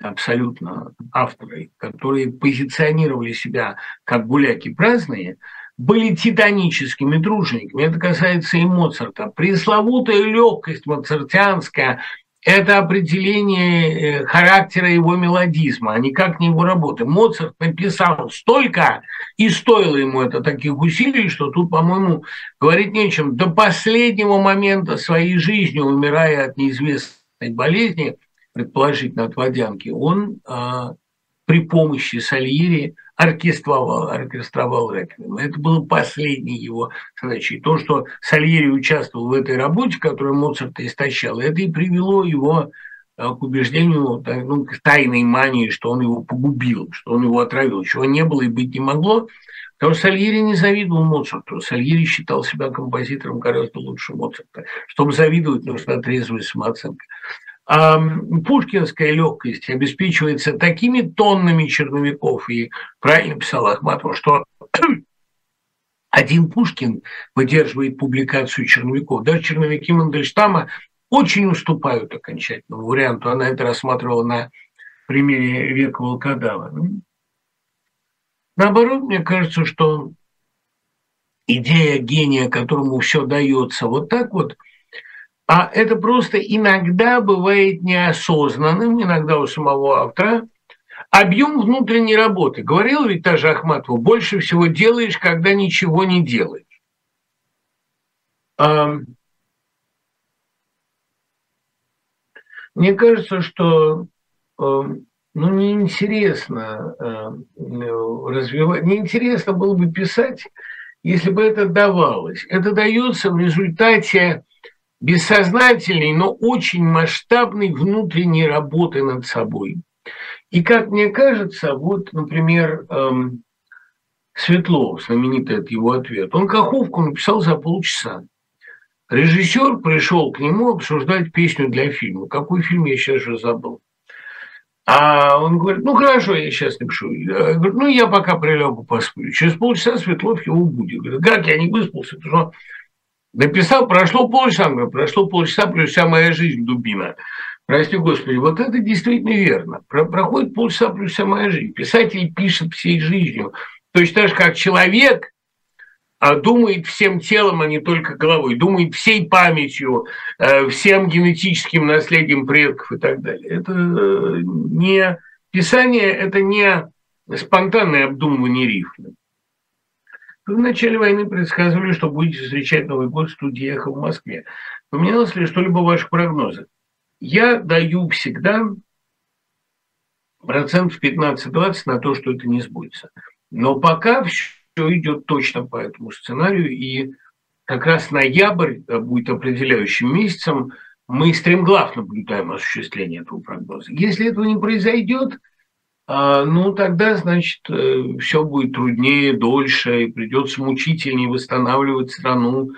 абсолютно авторы, которые позиционировали себя как гуляки праздные – были титаническими тружениками. Это касается и Моцарта. Пресловутая легкость моцартианская – это определение э, характера его мелодизма, а никак не его работы. Моцарт написал столько, и стоило ему это таких усилий, что тут, по-моему, говорить нечем. До последнего момента своей жизни, умирая от неизвестной болезни, предположительно от водянки, он а, при помощи Сальери – оркестровал, оркестровал Реквием. Это было последней его задачей. То, что Сальери участвовал в этой работе, которую Моцарт истощал, это и привело его э, к убеждению, ну, к тайной мании, что он его погубил, что он его отравил, чего не было и быть не могло, потому что Сальери не завидовал Моцарту. Сальери считал себя композитором гораздо лучше Моцарта. Чтобы завидовать, нужна трезвая самооценка. Пушкинская легкость обеспечивается такими тоннами черновиков, и правильно писал Ахматов, что один Пушкин выдерживает публикацию черновиков. Даже черновики Мандельштама очень уступают окончательному варианту. Она это рассматривала на примере века волкодава. Наоборот, мне кажется, что идея гения, которому все дается вот так вот, а это просто иногда бывает неосознанным, иногда у самого автора, объем внутренней работы. Говорил ведь та же Ахматова, больше всего делаешь, когда ничего не делаешь. Мне кажется, что ну, неинтересно развивать, неинтересно было бы писать, если бы это давалось. Это дается в результате бессознательной, но очень масштабной внутренней работы над собой. И как мне кажется, вот, например, эм, Светлов, знаменитый это его ответ, он Каховку написал за полчаса. Режиссер пришел к нему обсуждать песню для фильма. Какой фильм я сейчас же забыл. А он говорит, ну хорошо, я сейчас напишу. Я говорю, ну я пока прилягу посплю. Через полчаса Светлов его будет. Говорит, как я не выспался? Потому что Написал, прошло полчаса, говорю, прошло полчаса, плюс вся моя жизнь дубина. Прости Господи, вот это действительно верно. Про проходит полчаса, плюс вся моя жизнь. Писатель пишет всей жизнью. Точно так же, как человек а думает всем телом, а не только головой, думает всей памятью, э, всем генетическим наследием предков и так далее. Это э, не писание, это не спонтанное обдумывание рифма. Вы в начале войны предсказывали, что будете встречать Новый год в студии «Эхо» в Москве. Поменялось ли что-либо в ваших прогнозах? Я даю всегда процентов 15-20 на то, что это не сбудется. Но пока все идет точно по этому сценарию, и как раз ноябрь будет определяющим месяцем. Мы стремглав наблюдаем осуществление этого прогноза. Если этого не произойдет, ну тогда, значит, э, все будет труднее, дольше, и придется мучительнее восстанавливать страну.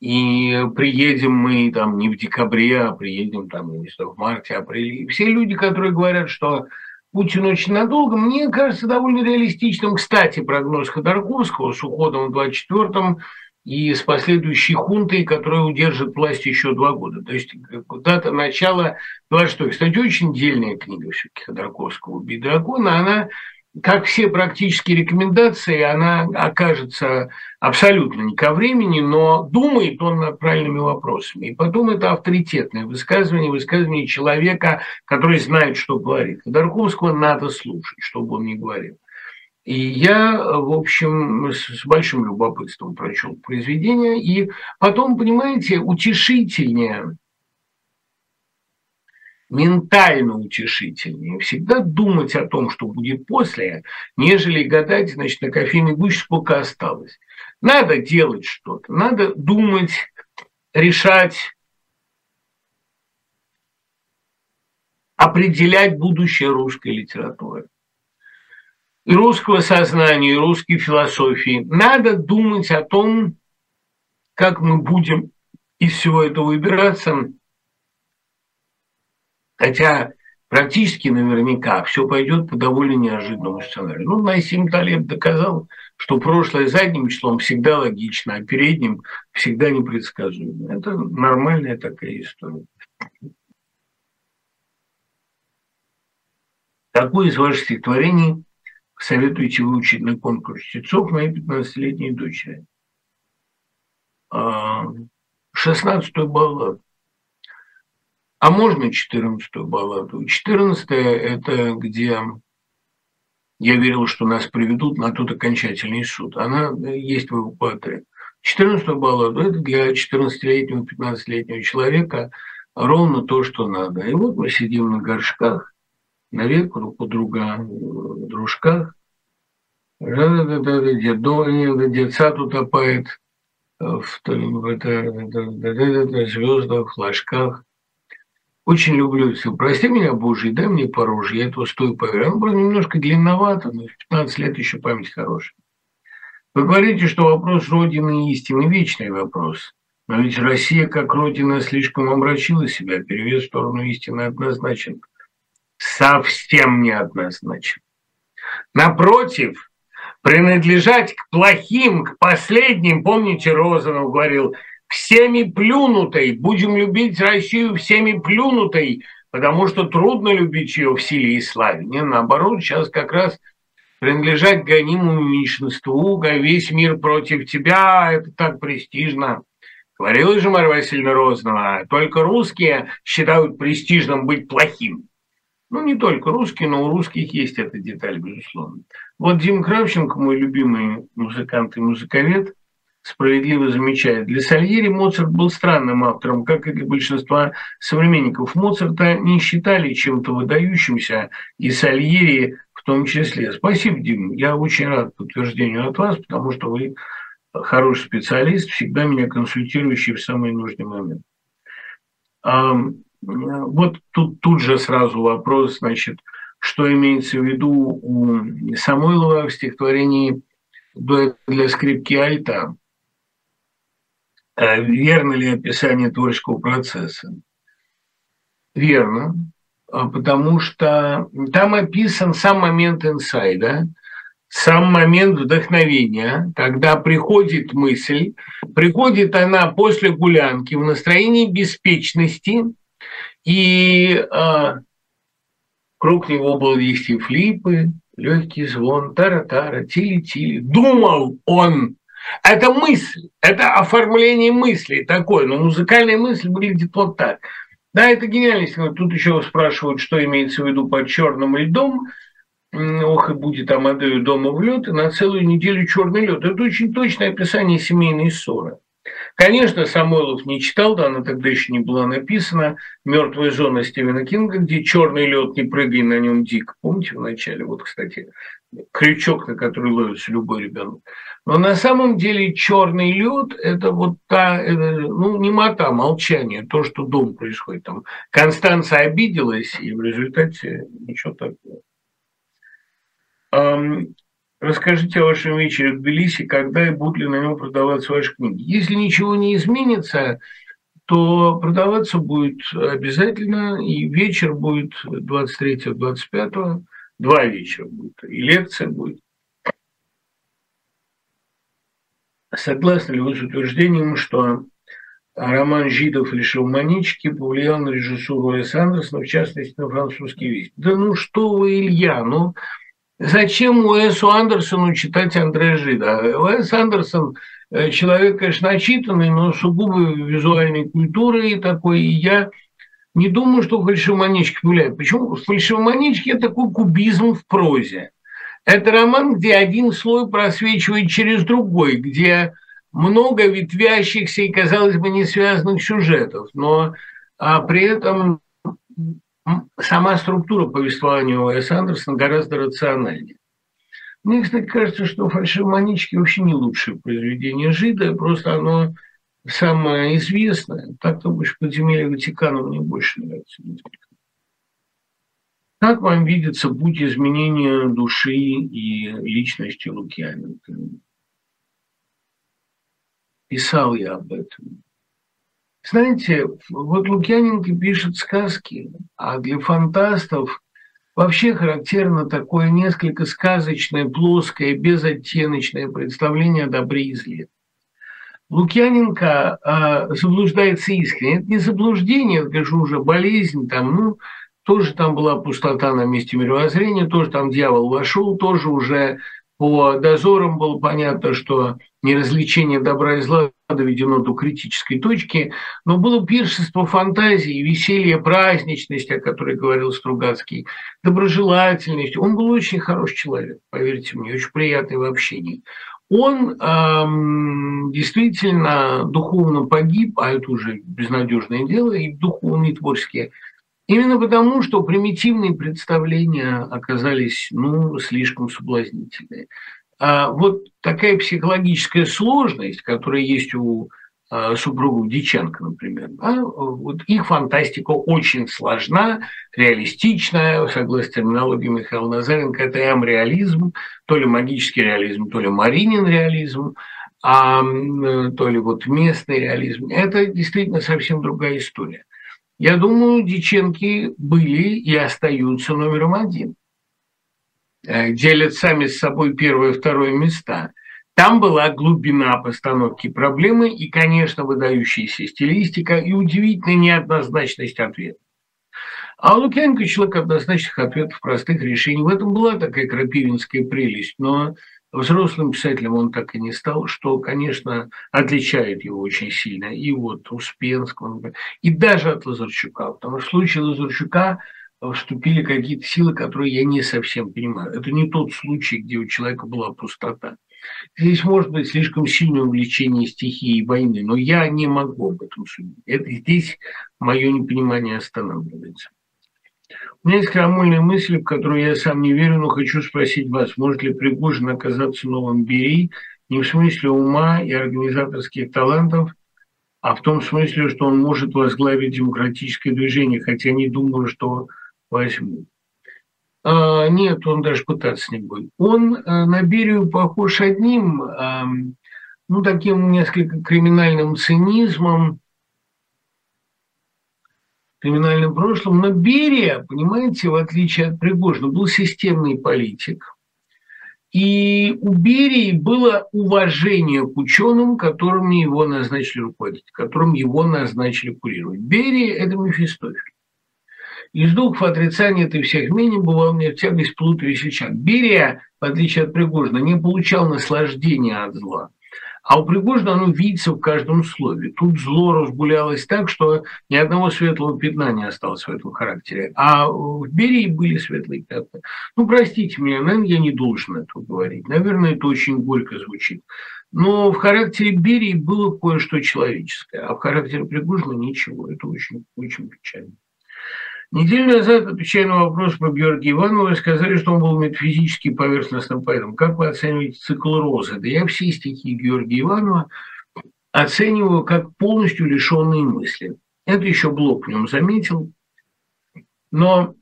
И приедем мы там не в декабре, а приедем там, не знаю, в марте, апреле. И все люди, которые говорят, что Путин очень надолго, мне кажется довольно реалистичным. Кстати, прогноз Ходорковского с уходом в 24-м и с последующей хунтой, которая удержит власть еще два года. То есть дата начала 26 Кстати, очень дельная книга все-таки Ходорковского «Убить дракона». Она, как все практические рекомендации, она окажется абсолютно не ко времени, но думает он над правильными вопросами. И потом это авторитетное высказывание, высказывание человека, который знает, что говорит. Ходорковского надо слушать, чтобы он не говорил. И я, в общем, с большим любопытством прочел произведение. И потом, понимаете, утешительнее, ментально утешительнее всегда думать о том, что будет после, нежели гадать, значит, на кофейной гуще сколько осталось. Надо делать что-то, надо думать, решать, определять будущее русской литературы русского сознания, русской философии. Надо думать о том, как мы будем из всего этого выбираться. Хотя практически наверняка все пойдет по довольно неожиданному сценарию. Ну, Насим Талеб доказал, что прошлое задним числом всегда логично, а передним всегда непредсказуемо. Это нормальная такая история. Какое из ваших стихотворений советуете выучить на конкурс чтецов моей 15-летней дочери. 16-ю а, балладу. А можно 14-ю балладу? 14-я – это где я верил, что нас приведут на тот окончательный суд. Она есть в эвакуаторе. 14-ю балладу – это для 14-летнего, 15-летнего человека ровно то, что надо. И вот мы сидим на горшках, на веку друг у друга в дружках. Деца утопает в, звездах, флажках. Очень люблю все. Прости меня, Божий, дай мне пороже, я этого стою поверю. Он был немножко длинновато, но в 15 лет еще память хорошая. Вы говорите, что вопрос Родины истины – вечный вопрос. Но ведь Россия, как Родина, слишком омрачила себя. Перевес в сторону истины однозначен – совсем неоднозначен. Напротив, принадлежать к плохим, к последним, помните, Розанов говорил, всеми плюнутой, будем любить Россию всеми плюнутой, потому что трудно любить ее в силе и славе. Не, наоборот, сейчас как раз принадлежать гонимому меньшинству, весь мир против тебя, это так престижно. Говорила же Марья Васильевна Розанова, только русские считают престижным быть плохим. Ну, не только русские, но у русских есть эта деталь, безусловно. Вот Дим Кравченко, мой любимый музыкант и музыковед, справедливо замечает, для Сальери Моцарт был странным автором, как и для большинства современников. Моцарта не считали чем-то выдающимся, и Сальери в том числе. Спасибо, Дим, я очень рад подтверждению от вас, потому что вы хороший специалист, всегда меня консультирующий в самый нужный момент. Вот тут, тут же сразу вопрос, значит, что имеется в виду у Самойлова в стихотворении для скрипки альта. Э, верно ли описание творческого процесса? Верно, а потому что там описан сам момент инсайда, сам момент вдохновения, когда приходит мысль, приходит она после гулянки в настроении беспечности – и а, круг него был вести флипы, легкий звон, тара-тара, тили-тили. Думал он. Это мысль, это оформление мысли такое, но музыкальная мысль выглядит вот так. Да, это гениальность. Тут еще спрашивают, что имеется в виду под черным льдом. Ох, и будет Амадею дома в лед, и на целую неделю черный лед. Это очень точное описание семейной ссоры. Конечно, Самойлов не читал, да, она тогда еще не была написана. Мертвая зона Стивена Кинга, где черный лед, не прыгай на нем дико. Помните в начале? Вот, кстати, крючок, на который ловится любой ребенок. Но на самом деле черный лед – это вот та, ну, немота, молчание, то, что дом происходит. Там Констанция обиделась, и в результате ничего такого. Расскажите о вашем вечере в Тбилиси, когда и будут ли на нем продаваться ваши книги. Если ничего не изменится, то продаваться будет обязательно, и вечер будет 23-25, два вечера будет, и лекция будет. Согласны ли вы с утверждением, что роман «Жидов» или «Шелманички» повлиял на режиссуру Андерсона, в частности, на французский весть? Да ну что вы, Илья, ну Зачем Уэсу Андерсону читать Андрея Жида? Уэс Андерсон э, человек, конечно, начитанный, но сугубо визуальной культуры и такой. И я не думаю, что фальшивоманички влияет. Почему? Фальшивоманички – это такой кубизм в прозе. Это роман, где один слой просвечивает через другой, где много ветвящихся и, казалось бы, не связанных сюжетов, но а при этом сама структура повествования Уэса Андерсона гораздо рациональнее. Мне, кстати, кажется, что «Фальшивоманички» вообще не лучшее произведение Жида, просто оно самое известное. Так-то больше «Подземелье Ватикана» мне больше нравится. Как вам видится путь изменения души и личности Лукьяненко? Писал я об этом. Знаете, вот Лукьяненко пишет сказки, а для фантастов вообще характерно такое несколько сказочное, плоское, безоттеночное представление о добре и зле. Лукьяненко а, заблуждается искренне. Это не заблуждение, это, конечно, уже болезнь, там, ну, тоже там была пустота на месте мировоззрения, тоже там дьявол вошел, тоже уже по дозорам было понятно, что неразличение добра и зла доведено до критической точки, но было пиршество фантазии, веселье, праздничность, о которой говорил Стругацкий, доброжелательность. Он был очень хороший человек, поверьте мне, очень приятный в общении. Он эм, действительно духовно погиб, а это уже безнадежное дело, и духовные, и творческие Именно потому, что примитивные представления оказались ну, слишком соблазнительные. А вот такая психологическая сложность, которая есть у а, супругов Диченко, например, да, вот их фантастика очень сложна, реалистичная, согласно терминологии Михаила Назаренко, это амреализм, то ли магический реализм, то ли Маринин реализм, а, то ли вот местный реализм. Это действительно совсем другая история. Я думаю, Диченки были и остаются номером один. Э, делят сами с собой первое и второе места. Там была глубина постановки проблемы и, конечно, выдающаяся стилистика и удивительная неоднозначность ответа. А Лукьяненко человек однозначных ответов, простых решений. В этом была такая крапивинская прелесть, но Взрослым писателем он так и не стал, что, конечно, отличает его очень сильно. И вот Успенского, и даже от Лазарчука. Потому что в случае Лазарчука вступили какие-то силы, которые я не совсем понимаю. Это не тот случай, где у человека была пустота. Здесь может быть слишком сильное увлечение стихией войны, но я не могу об этом судить. Это здесь мое непонимание останавливается. У меня есть крамольная мысль, в которую я сам не верю, но хочу спросить вас, может ли Пригожин оказаться новым Берей не в смысле ума и организаторских талантов, а в том смысле, что он может возглавить демократическое движение, хотя не думаю, что возьму. А, нет, он даже пытаться не будет. Он а, на Берию похож одним, а, ну, таким несколько криминальным цинизмом, криминальным прошлым, но Берия, понимаете, в отличие от Пригожина, был системный политик. И у Берии было уважение к ученым, которыми его назначили руководить, которым его назначили курировать. Берия – это Мефистофель. Из духов отрицания ты всех бывал мне в тягость плут весельчак. Берия, в отличие от Пригожина, не получал наслаждения от зла. А у Пригожина оно видится в каждом слове. Тут зло разгулялось так, что ни одного светлого пятна не осталось в этом характере. А в Берии были светлые пятна. Ну, простите меня, наверное, я не должен этого говорить. Наверное, это очень горько звучит. Но в характере Берии было кое-что человеческое, а в характере Пригожина ничего. Это очень, очень печально. Неделю назад, отвечая на вопрос про Георгия Иванова, сказали, что он был метафизически поверхностным поэтом. Как вы оцениваете цикл розы? Да я все стихи Георгия Иванова оцениваю как полностью лишенные мысли. Это еще Блок в нем заметил. Но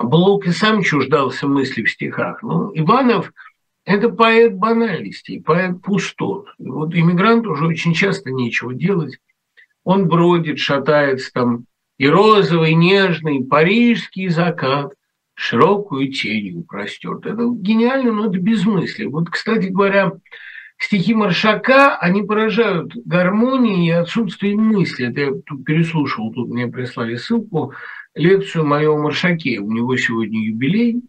Блок и сам чуждался мысли в стихах. Ну, Иванов – это поэт банальностей, поэт пустот. И вот иммигрант уже очень часто нечего делать. Он бродит, шатается там, и розовый, нежный парижский закат широкую тенью простерт. Это гениально, но это безмыслие. Вот, кстати говоря, стихи Маршака, они поражают гармонией и отсутствием мысли. Это я тут переслушал, тут мне прислали ссылку, лекцию моего Маршаке. У него сегодня юбилей,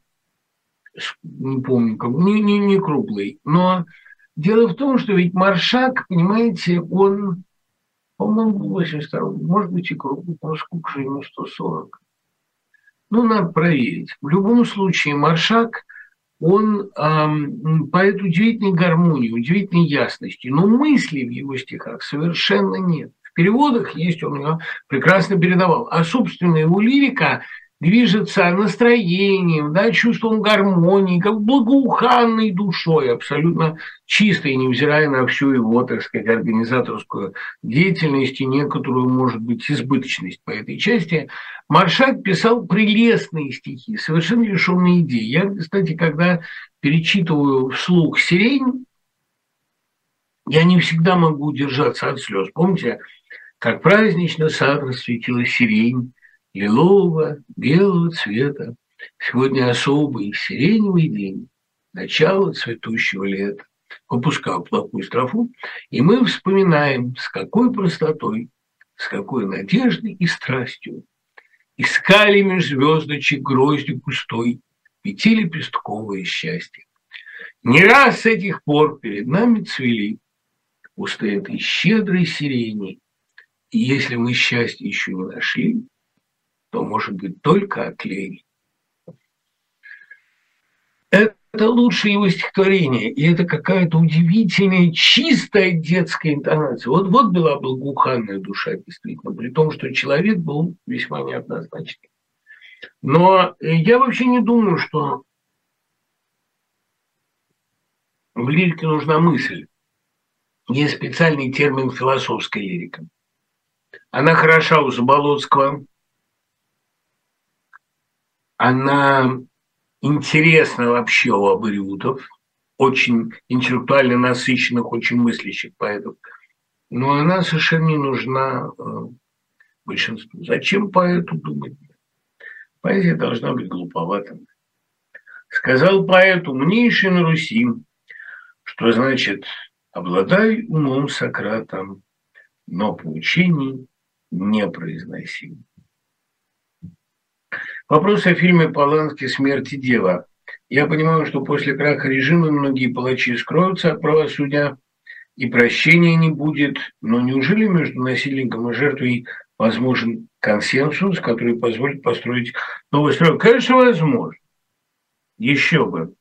не помню, как, не, не, не круглый. Но дело в том, что ведь Маршак, понимаете, он по-моему, 82 может быть и круглый, но сколько же ему 140. Ну, надо проверить. В любом случае, Маршак, он эм, поэт удивительной гармонии, удивительной ясности, но мысли в его стихах совершенно нет. В переводах есть, он ее прекрасно передавал. А, собственно, его лирика – движется настроением, да, чувством гармонии, как благоуханной душой, абсолютно чистой, невзирая на всю его, так сказать, организаторскую деятельность и некоторую, может быть, избыточность по этой части. Маршак писал прелестные стихи, совершенно лишенные идей. Я, кстати, когда перечитываю вслух «Сирень», я не всегда могу удержаться от слез. Помните, как празднично сад расцветила сирень, лилового, белого цвета. Сегодня особый сиреневый день, начало цветущего лета. Выпускал плохую строфу, и мы вспоминаем, с какой простотой, с какой надеждой и страстью искали меж звездочек грозди пустой пяти лепестковое счастье. Не раз с этих пор перед нами цвели кусты этой щедрой сирени, и если мы счастье еще не нашли, то может быть только оклей. Это лучшее его стихотворение, и это какая-то удивительная, чистая детская интонация. Вот, вот была благоуханная душа, действительно, при том, что человек был весьма неоднозначный. Но я вообще не думаю, что в лирике нужна мысль. Есть специальный термин философская лирика. Она хороша у Заболоцкого, она интересна вообще у абориутов, очень интеллектуально насыщенных, очень мыслящих поэтов. Но она совершенно не нужна э, большинству. Зачем поэту думать? Поэзия должна быть глуповатым. Сказал поэт, умнейший на Руси, что значит «обладай умом Сократом, но поучений не произноси». Вопрос о фильме Полански «Смерть и дело». Я понимаю, что после краха режима многие палачи скроются от правосудия, и прощения не будет. Но неужели между насильником и жертвой возможен консенсус, который позволит построить новый строй? Конечно, возможно. Еще бы.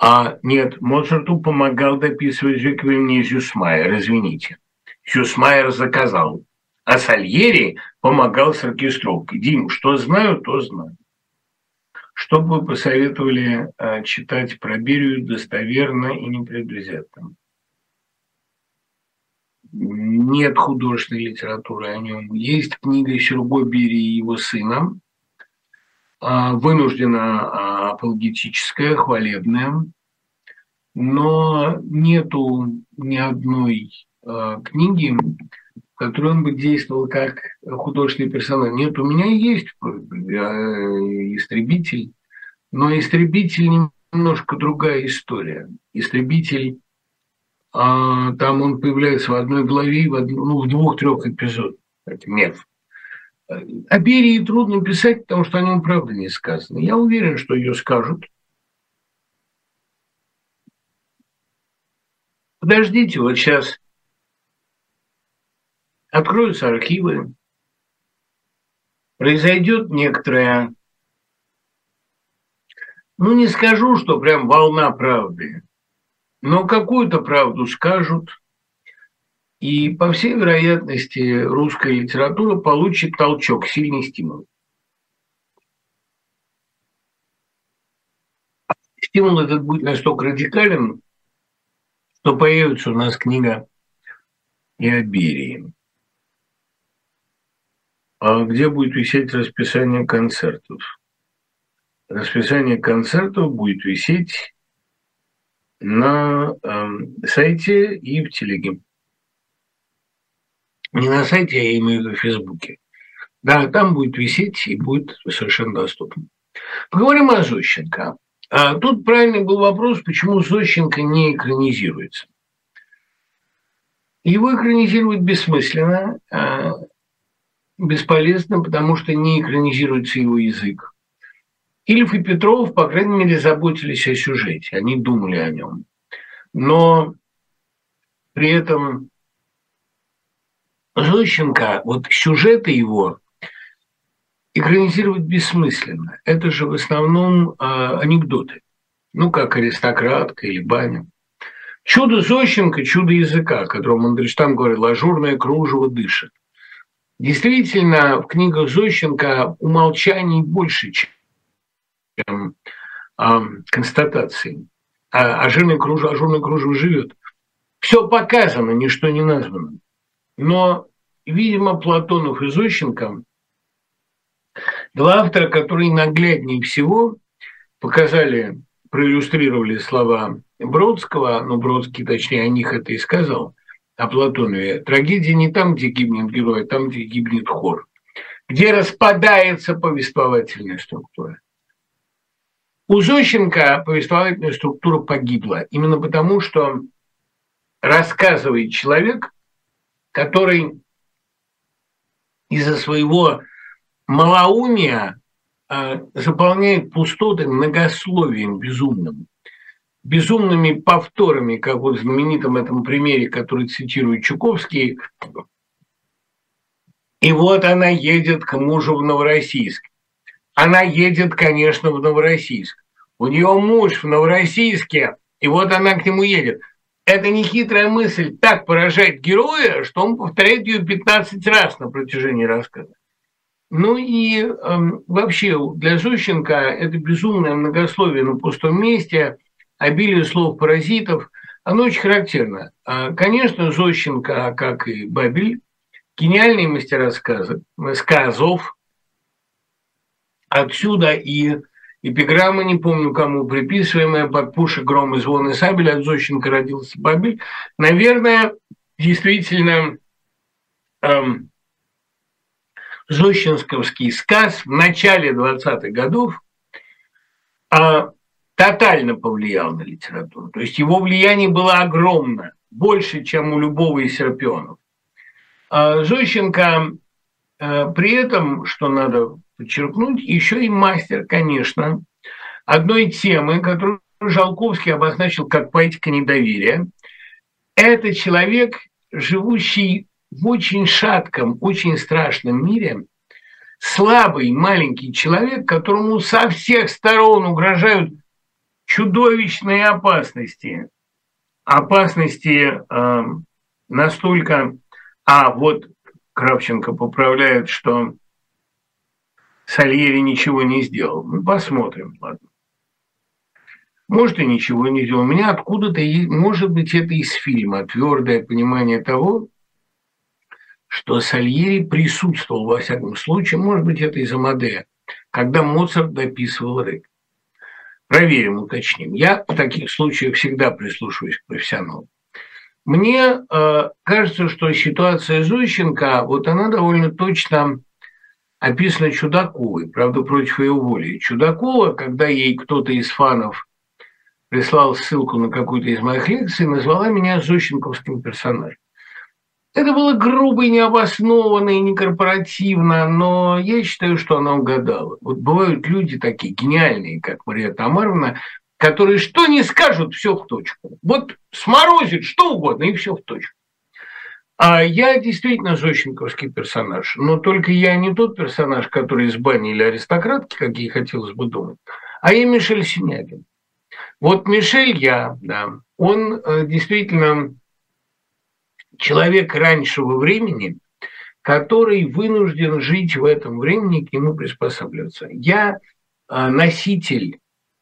А нет, Моцарту помогал дописывать реквием Зюсмайер, извините. Зюсмайер заказал а Сальери помогал с оркестровкой. Дим, что знаю, то знаю. Что бы вы посоветовали э, читать про Берию достоверно и непредвзято? Нет художественной литературы о нем. Есть книга Серго Берии и его сына, э, вынуждена апологетическая, хвалебная, но нету ни одной э, книги, который он бы действовал как художественный персонаж. Нет, у меня есть э, истребитель, но истребитель немножко другая история. Истребитель, а, там он появляется в одной главе, в, одну, ну, в двух-трех эпизодах. Это меф. О Берии трудно писать, потому что о нем правда не сказано. Я уверен, что ее скажут. Подождите, вот сейчас откроются архивы, произойдет некоторая, ну не скажу, что прям волна правды, но какую-то правду скажут, и, по всей вероятности, русская литература получит толчок, сильный стимул. Стимул этот будет настолько радикален, что появится у нас книга и о Берии. А где будет висеть расписание концертов? Расписание концертов будет висеть на э, сайте и в телеге. Не на сайте, я имею в виду в Фейсбуке. Да, там будет висеть и будет совершенно доступно. Поговорим о Зощенко. А тут правильный был вопрос, почему Зощенко не экранизируется. Его экранизировать бессмысленно, а бесполезно, потому что не экранизируется его язык. Ильф и Петров, по крайней мере, заботились о сюжете, они думали о нем. Но при этом Зощенко, вот сюжеты его экранизировать бессмысленно. Это же в основном э, анекдоты. Ну, как аристократка или баня. Чудо Зощенко, чудо языка, о котором Мандельштам говорил, ажурное кружево дышит. Действительно, в книгах Зощенко умолчаний больше, чем э, констатаций. А ажурное кружево, ажурное кружево живет. Все показано, ничто не названо. Но, видимо, Платонов и Зощенко – два автора, которые нагляднее всего показали, проиллюстрировали слова Бродского, ну, Бродский, точнее, о них это и сказал, о Платонове. Трагедия не там, где гибнет герой, а там, где гибнет хор, где распадается повествовательная структура. У Зощенко повествовательная структура погибла именно потому, что рассказывает человек, который из-за своего малоумия э, заполняет пустоты многословием безумным, безумными повторами, как вот в знаменитом этом примере, который цитирует Чуковский. И вот она едет к мужу в Новороссийск. Она едет, конечно, в Новороссийск. У нее муж в Новороссийске, и вот она к нему едет – эта нехитрая мысль так поражает героя, что он повторяет ее 15 раз на протяжении рассказа. Ну и э, вообще для Зощенко это безумное многословие на пустом месте, обилие слов-паразитов, оно очень характерно. А, конечно, Зощенко, как и Бабель, гениальные мастера сказок, сказов. Отсюда и Эпиграмма, не помню кому, приписываемая под пушек гром и звон и сабель, от Зощенко родился Бабель. Наверное, действительно, эм, Зощенсковский сказ в начале 20-х годов э, тотально повлиял на литературу. То есть его влияние было огромно, больше, чем у любого из Серпионов. Э, Зощенко э, при этом, что надо подчеркнуть, еще и мастер, конечно, одной темы, которую Жалковский обозначил как поэтика недоверия. Это человек, живущий в очень шатком, очень страшном мире, слабый маленький человек, которому со всех сторон угрожают чудовищные опасности. Опасности э, настолько... А, вот Кравченко поправляет, что Сальери ничего не сделал. Мы посмотрим, ладно. Может, и ничего не сделал. У меня откуда-то, может быть, это из фильма, твердое понимание того, что Сальери присутствовал, во всяком случае, может быть, это из Амадея, когда Моцарт дописывал Рык. Проверим, уточним. Я в таких случаях всегда прислушиваюсь к профессионалам. Мне э, кажется, что ситуация Зощенко, вот она довольно точно описана Чудаковой, правда, против ее воли. Чудакова, когда ей кто-то из фанов прислал ссылку на какую-то из моих лекций, назвала меня Зощенковским персонажем. Это было грубо и необоснованно, и некорпоративно, но я считаю, что она угадала. Вот бывают люди такие гениальные, как Мария Тамаровна, которые что не скажут, все в точку. Вот сморозит что угодно, и все в точку. А я действительно Зощенковский персонаж, но только я не тот персонаж, который из бани или аристократки, как ей хотелось бы думать, а я Мишель Синягин. Вот Мишель Я, да, он э, действительно человек раньшего времени, который вынужден жить в этом времени, к нему приспосабливаться. Я э, носитель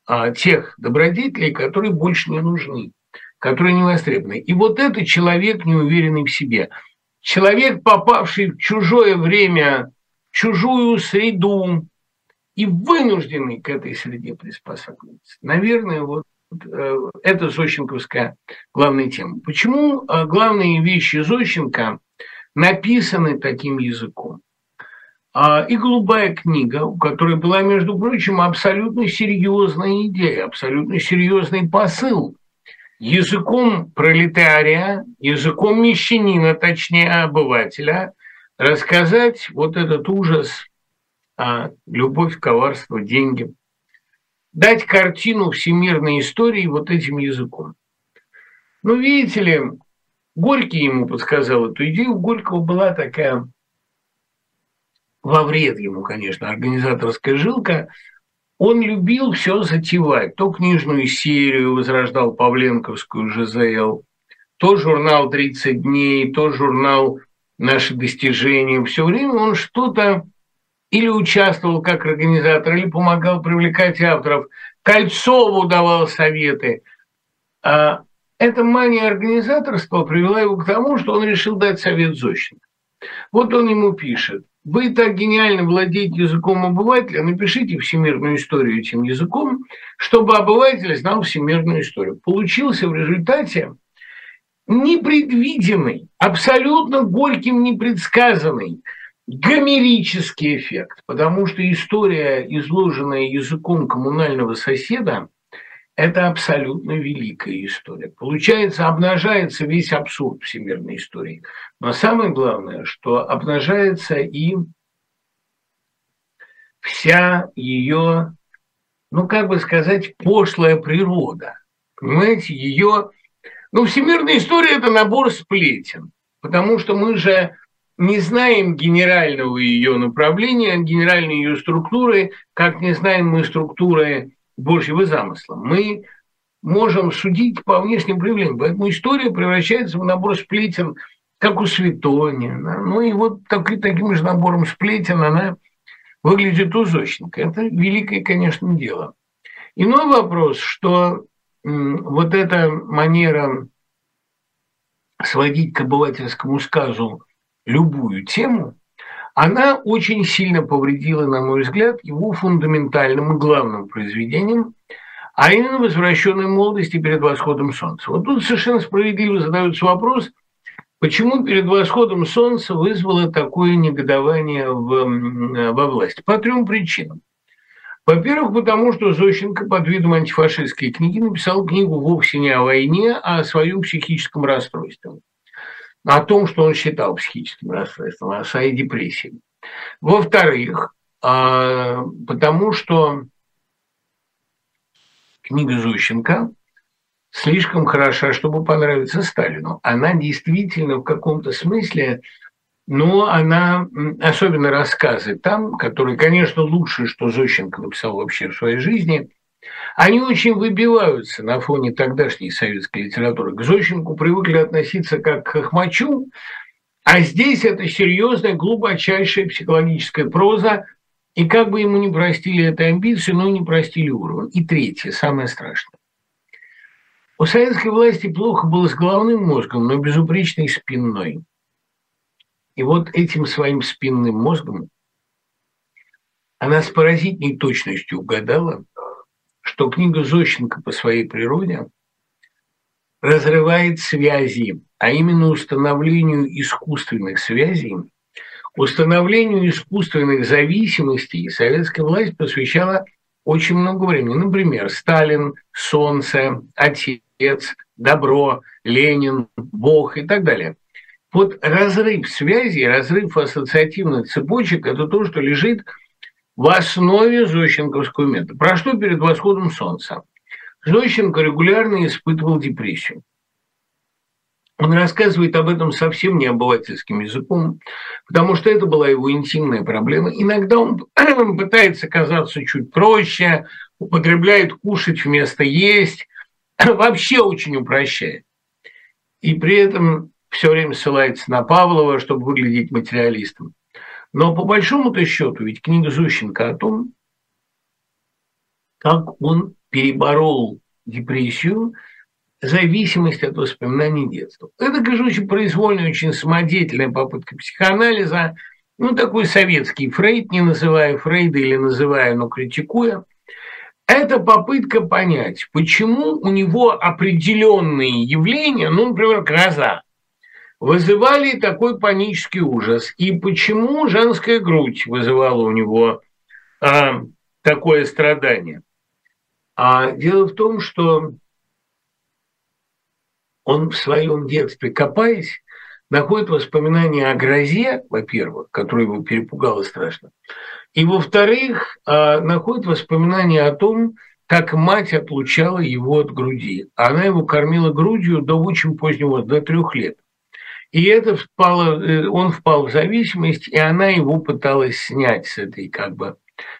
э, тех добродетелей, которые больше не нужны, которые не востребованы. И вот это человек, неуверенный в себе. Человек, попавший в чужое время, в чужую среду, и вынужденный к этой среде приспосабливаться. Наверное, вот это Зощенковская главная тема. Почему э, главные вещи Зощенко написаны таким языком? А, и голубая книга, у которой была, между прочим, абсолютно серьезная идея, абсолютно серьезный посыл. Языком пролетария, языком мещанина, точнее обывателя, рассказать вот этот ужас а любовь, коварство, деньги. Дать картину всемирной истории вот этим языком. Ну, видите ли, Горький ему подсказал эту идею. У Горького была такая, во вред ему, конечно, организаторская жилка. Он любил все затевать. То книжную серию возрождал Павленковскую ЖЗЛ, то журнал «30 дней», то журнал «Наши достижения». Все время он что-то или участвовал как организатор, или помогал привлекать авторов. Кольцову давал советы. А эта мания организаторства привела его к тому, что он решил дать совет Зощенко. Вот он ему пишет. Вы так гениально владеете языком обывателя, напишите всемирную историю этим языком, чтобы обыватель знал всемирную историю. Получился в результате непредвиденный, абсолютно горьким непредсказанный – гомерический эффект, потому что история, изложенная языком коммунального соседа, это абсолютно великая история. Получается, обнажается весь абсурд всемирной истории. Но самое главное, что обнажается и вся ее, ну как бы сказать, пошлая природа. Понимаете, ее... Ну, всемирная история – это набор сплетен, потому что мы же не знаем генерального ее направления, генеральной ее структуры, как не знаем мы структуры Божьего замысла. Мы можем судить по внешним проявлениям. Поэтому история превращается в набор сплетен, как у Светония. Ну и вот так, таким же набором сплетен она выглядит у. Это великое, конечно, дело. Иной вопрос, что вот эта манера сводить к обывательскому сказу любую тему, она очень сильно повредила, на мой взгляд, его фундаментальным и главным произведением, а именно «Возвращенной молодости перед восходом солнца». Вот тут совершенно справедливо задается вопрос, почему перед восходом солнца вызвало такое негодование в, во власти. По трем причинам. Во-первых, потому что Зощенко под видом антифашистской книги написал книгу вовсе не о войне, а о своем психическом расстройстве о том, что он считал психическим расстройством, о своей депрессии. Во-вторых, а, потому что книга Зощенко слишком хороша, чтобы понравиться Сталину. Она действительно в каком-то смысле, но она, особенно рассказы там, которые, конечно, лучше, что Зощенко написал вообще в своей жизни – они очень выбиваются на фоне тогдашней советской литературы. К Зощенку привыкли относиться как к хохмачу, а здесь это серьезная, глубочайшая психологическая проза, и как бы ему не простили этой амбиции, но не простили уровень. И третье, самое страшное. У советской власти плохо было с головным мозгом, но безупречной спинной. И вот этим своим спинным мозгом она с поразительной точностью угадала, что книга Зощенко по своей природе разрывает связи, а именно установлению искусственных связей, установлению искусственных зависимостей советская власть посвящала очень много времени. Например, Сталин, Солнце, Отец, Добро, Ленин, Бог и так далее. Вот разрыв связи, разрыв ассоциативных цепочек – это то, что лежит в основе Зощенковского метода. Про что перед восходом солнца? Зощенко регулярно испытывал депрессию. Он рассказывает об этом совсем не обывательским языком, потому что это была его интимная проблема. Иногда он пытается казаться чуть проще, употребляет кушать вместо есть, вообще очень упрощает. И при этом все время ссылается на Павлова, чтобы выглядеть материалистом. Но по большому-то счету, ведь книга Зощенко о том, как он переборол депрессию, зависимость от воспоминаний детства. Это, конечно, очень произвольная, очень самодеятельная попытка психоанализа, ну, такой советский Фрейд, не называя Фрейда или называя, но критикуя. Это попытка понять, почему у него определенные явления, ну, например, гроза, вызывали такой панический ужас, и почему женская грудь вызывала у него а, такое страдание. А дело в том, что он в своем детстве, копаясь, находит воспоминания о грозе, во-первых, которая его перепугала страшно, и, во-вторых, а, находит воспоминания о том, как мать отлучала его от груди. Она его кормила грудью до очень позднего, до трех лет. И это впало, э, он впал в зависимость, и она его пыталась снять с этой как бы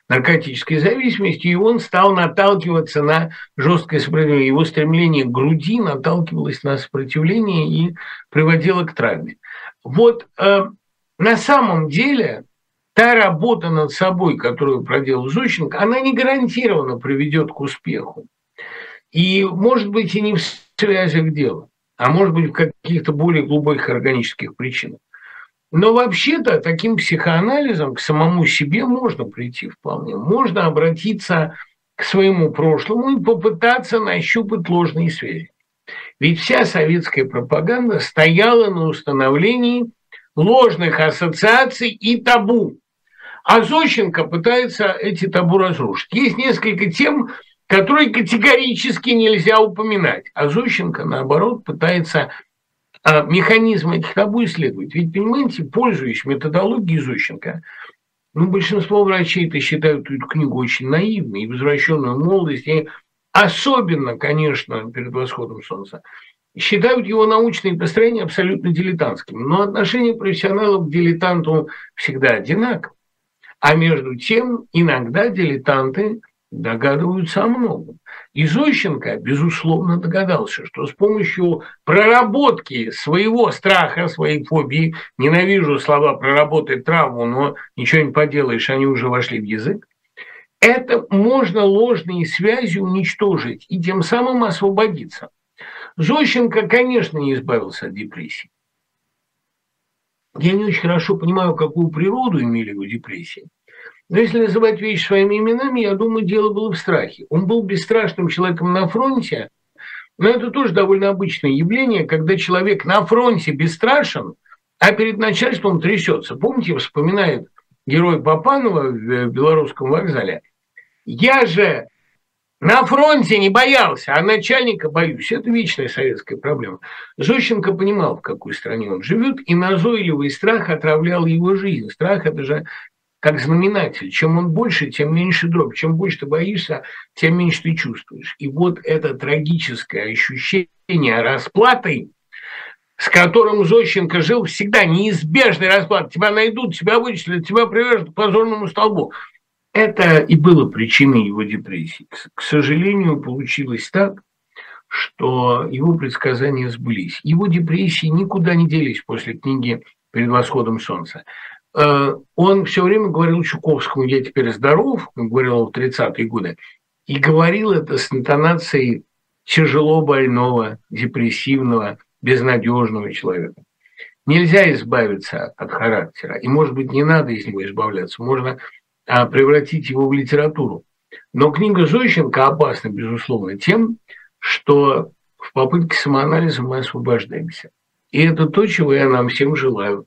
наркотической зависимости, и он стал наталкиваться на жесткое сопротивление. Его стремление к груди наталкивалось на сопротивление и приводило к травме. Вот э, на самом деле та работа над собой, которую проделал Зощенко, она не гарантированно приведет к успеху. И, может быть, и не в связях дела, а может быть, в каких-то более глубоких органических причинах. Но вообще-то таким психоанализом к самому себе можно прийти вполне. Можно обратиться к своему прошлому и попытаться нащупать ложные связи. Ведь вся советская пропаганда стояла на установлении ложных ассоциаций и табу. А Зощенко пытается эти табу разрушить. Есть несколько тем, которые категорически нельзя упоминать. А Зощенко, наоборот, пытается а механизм этих табу исследовать. Ведь, понимаете, пользуясь методологией Зощенко, ну, большинство врачей это считают эту книгу очень наивной и возвращенную молодость, и особенно, конечно, перед восходом солнца, считают его научные построения абсолютно дилетантскими. Но отношение профессионалов к дилетанту всегда одинаково. А между тем, иногда дилетанты догадываются о многом. И Зощенко, безусловно, догадался, что с помощью проработки своего страха, своей фобии, ненавижу слова «проработать травму», но ничего не поделаешь, они уже вошли в язык, это можно ложные связи уничтожить и тем самым освободиться. Зощенко, конечно, не избавился от депрессии. Я не очень хорошо понимаю, какую природу имели его депрессии. Но если называть вещи своими именами, я думаю, дело было в страхе. Он был бесстрашным человеком на фронте, но это тоже довольно обычное явление, когда человек на фронте бесстрашен, а перед начальством трясется. Помните, вспоминает герой Папанова в белорусском вокзале. Я же на фронте не боялся, а начальника боюсь. Это вечная советская проблема. Зощенко понимал, в какой стране он живет, и назойливый страх отравлял его жизнь. Страх – это же как знаменатель. Чем он больше, тем меньше дробь. Чем больше ты боишься, тем меньше ты чувствуешь. И вот это трагическое ощущение расплаты, с которым Зощенко жил всегда, неизбежный расплат. Тебя найдут, тебя вычислят, тебя привяжут к позорному столбу. Это и было причиной его депрессии. К сожалению, получилось так, что его предсказания сбылись. Его депрессии никуда не делись после книги «Перед восходом солнца». Э, он все время говорил Чуковскому, я теперь здоров, он говорил в 30-е годы, и говорил это с интонацией тяжело больного, депрессивного, безнадежного человека. Нельзя избавиться от характера, и, может быть, не надо из него избавляться, можно а, превратить его в литературу. Но книга Зощенко опасна, безусловно, тем, что в попытке самоанализа мы освобождаемся. И это то, чего я нам всем желаю.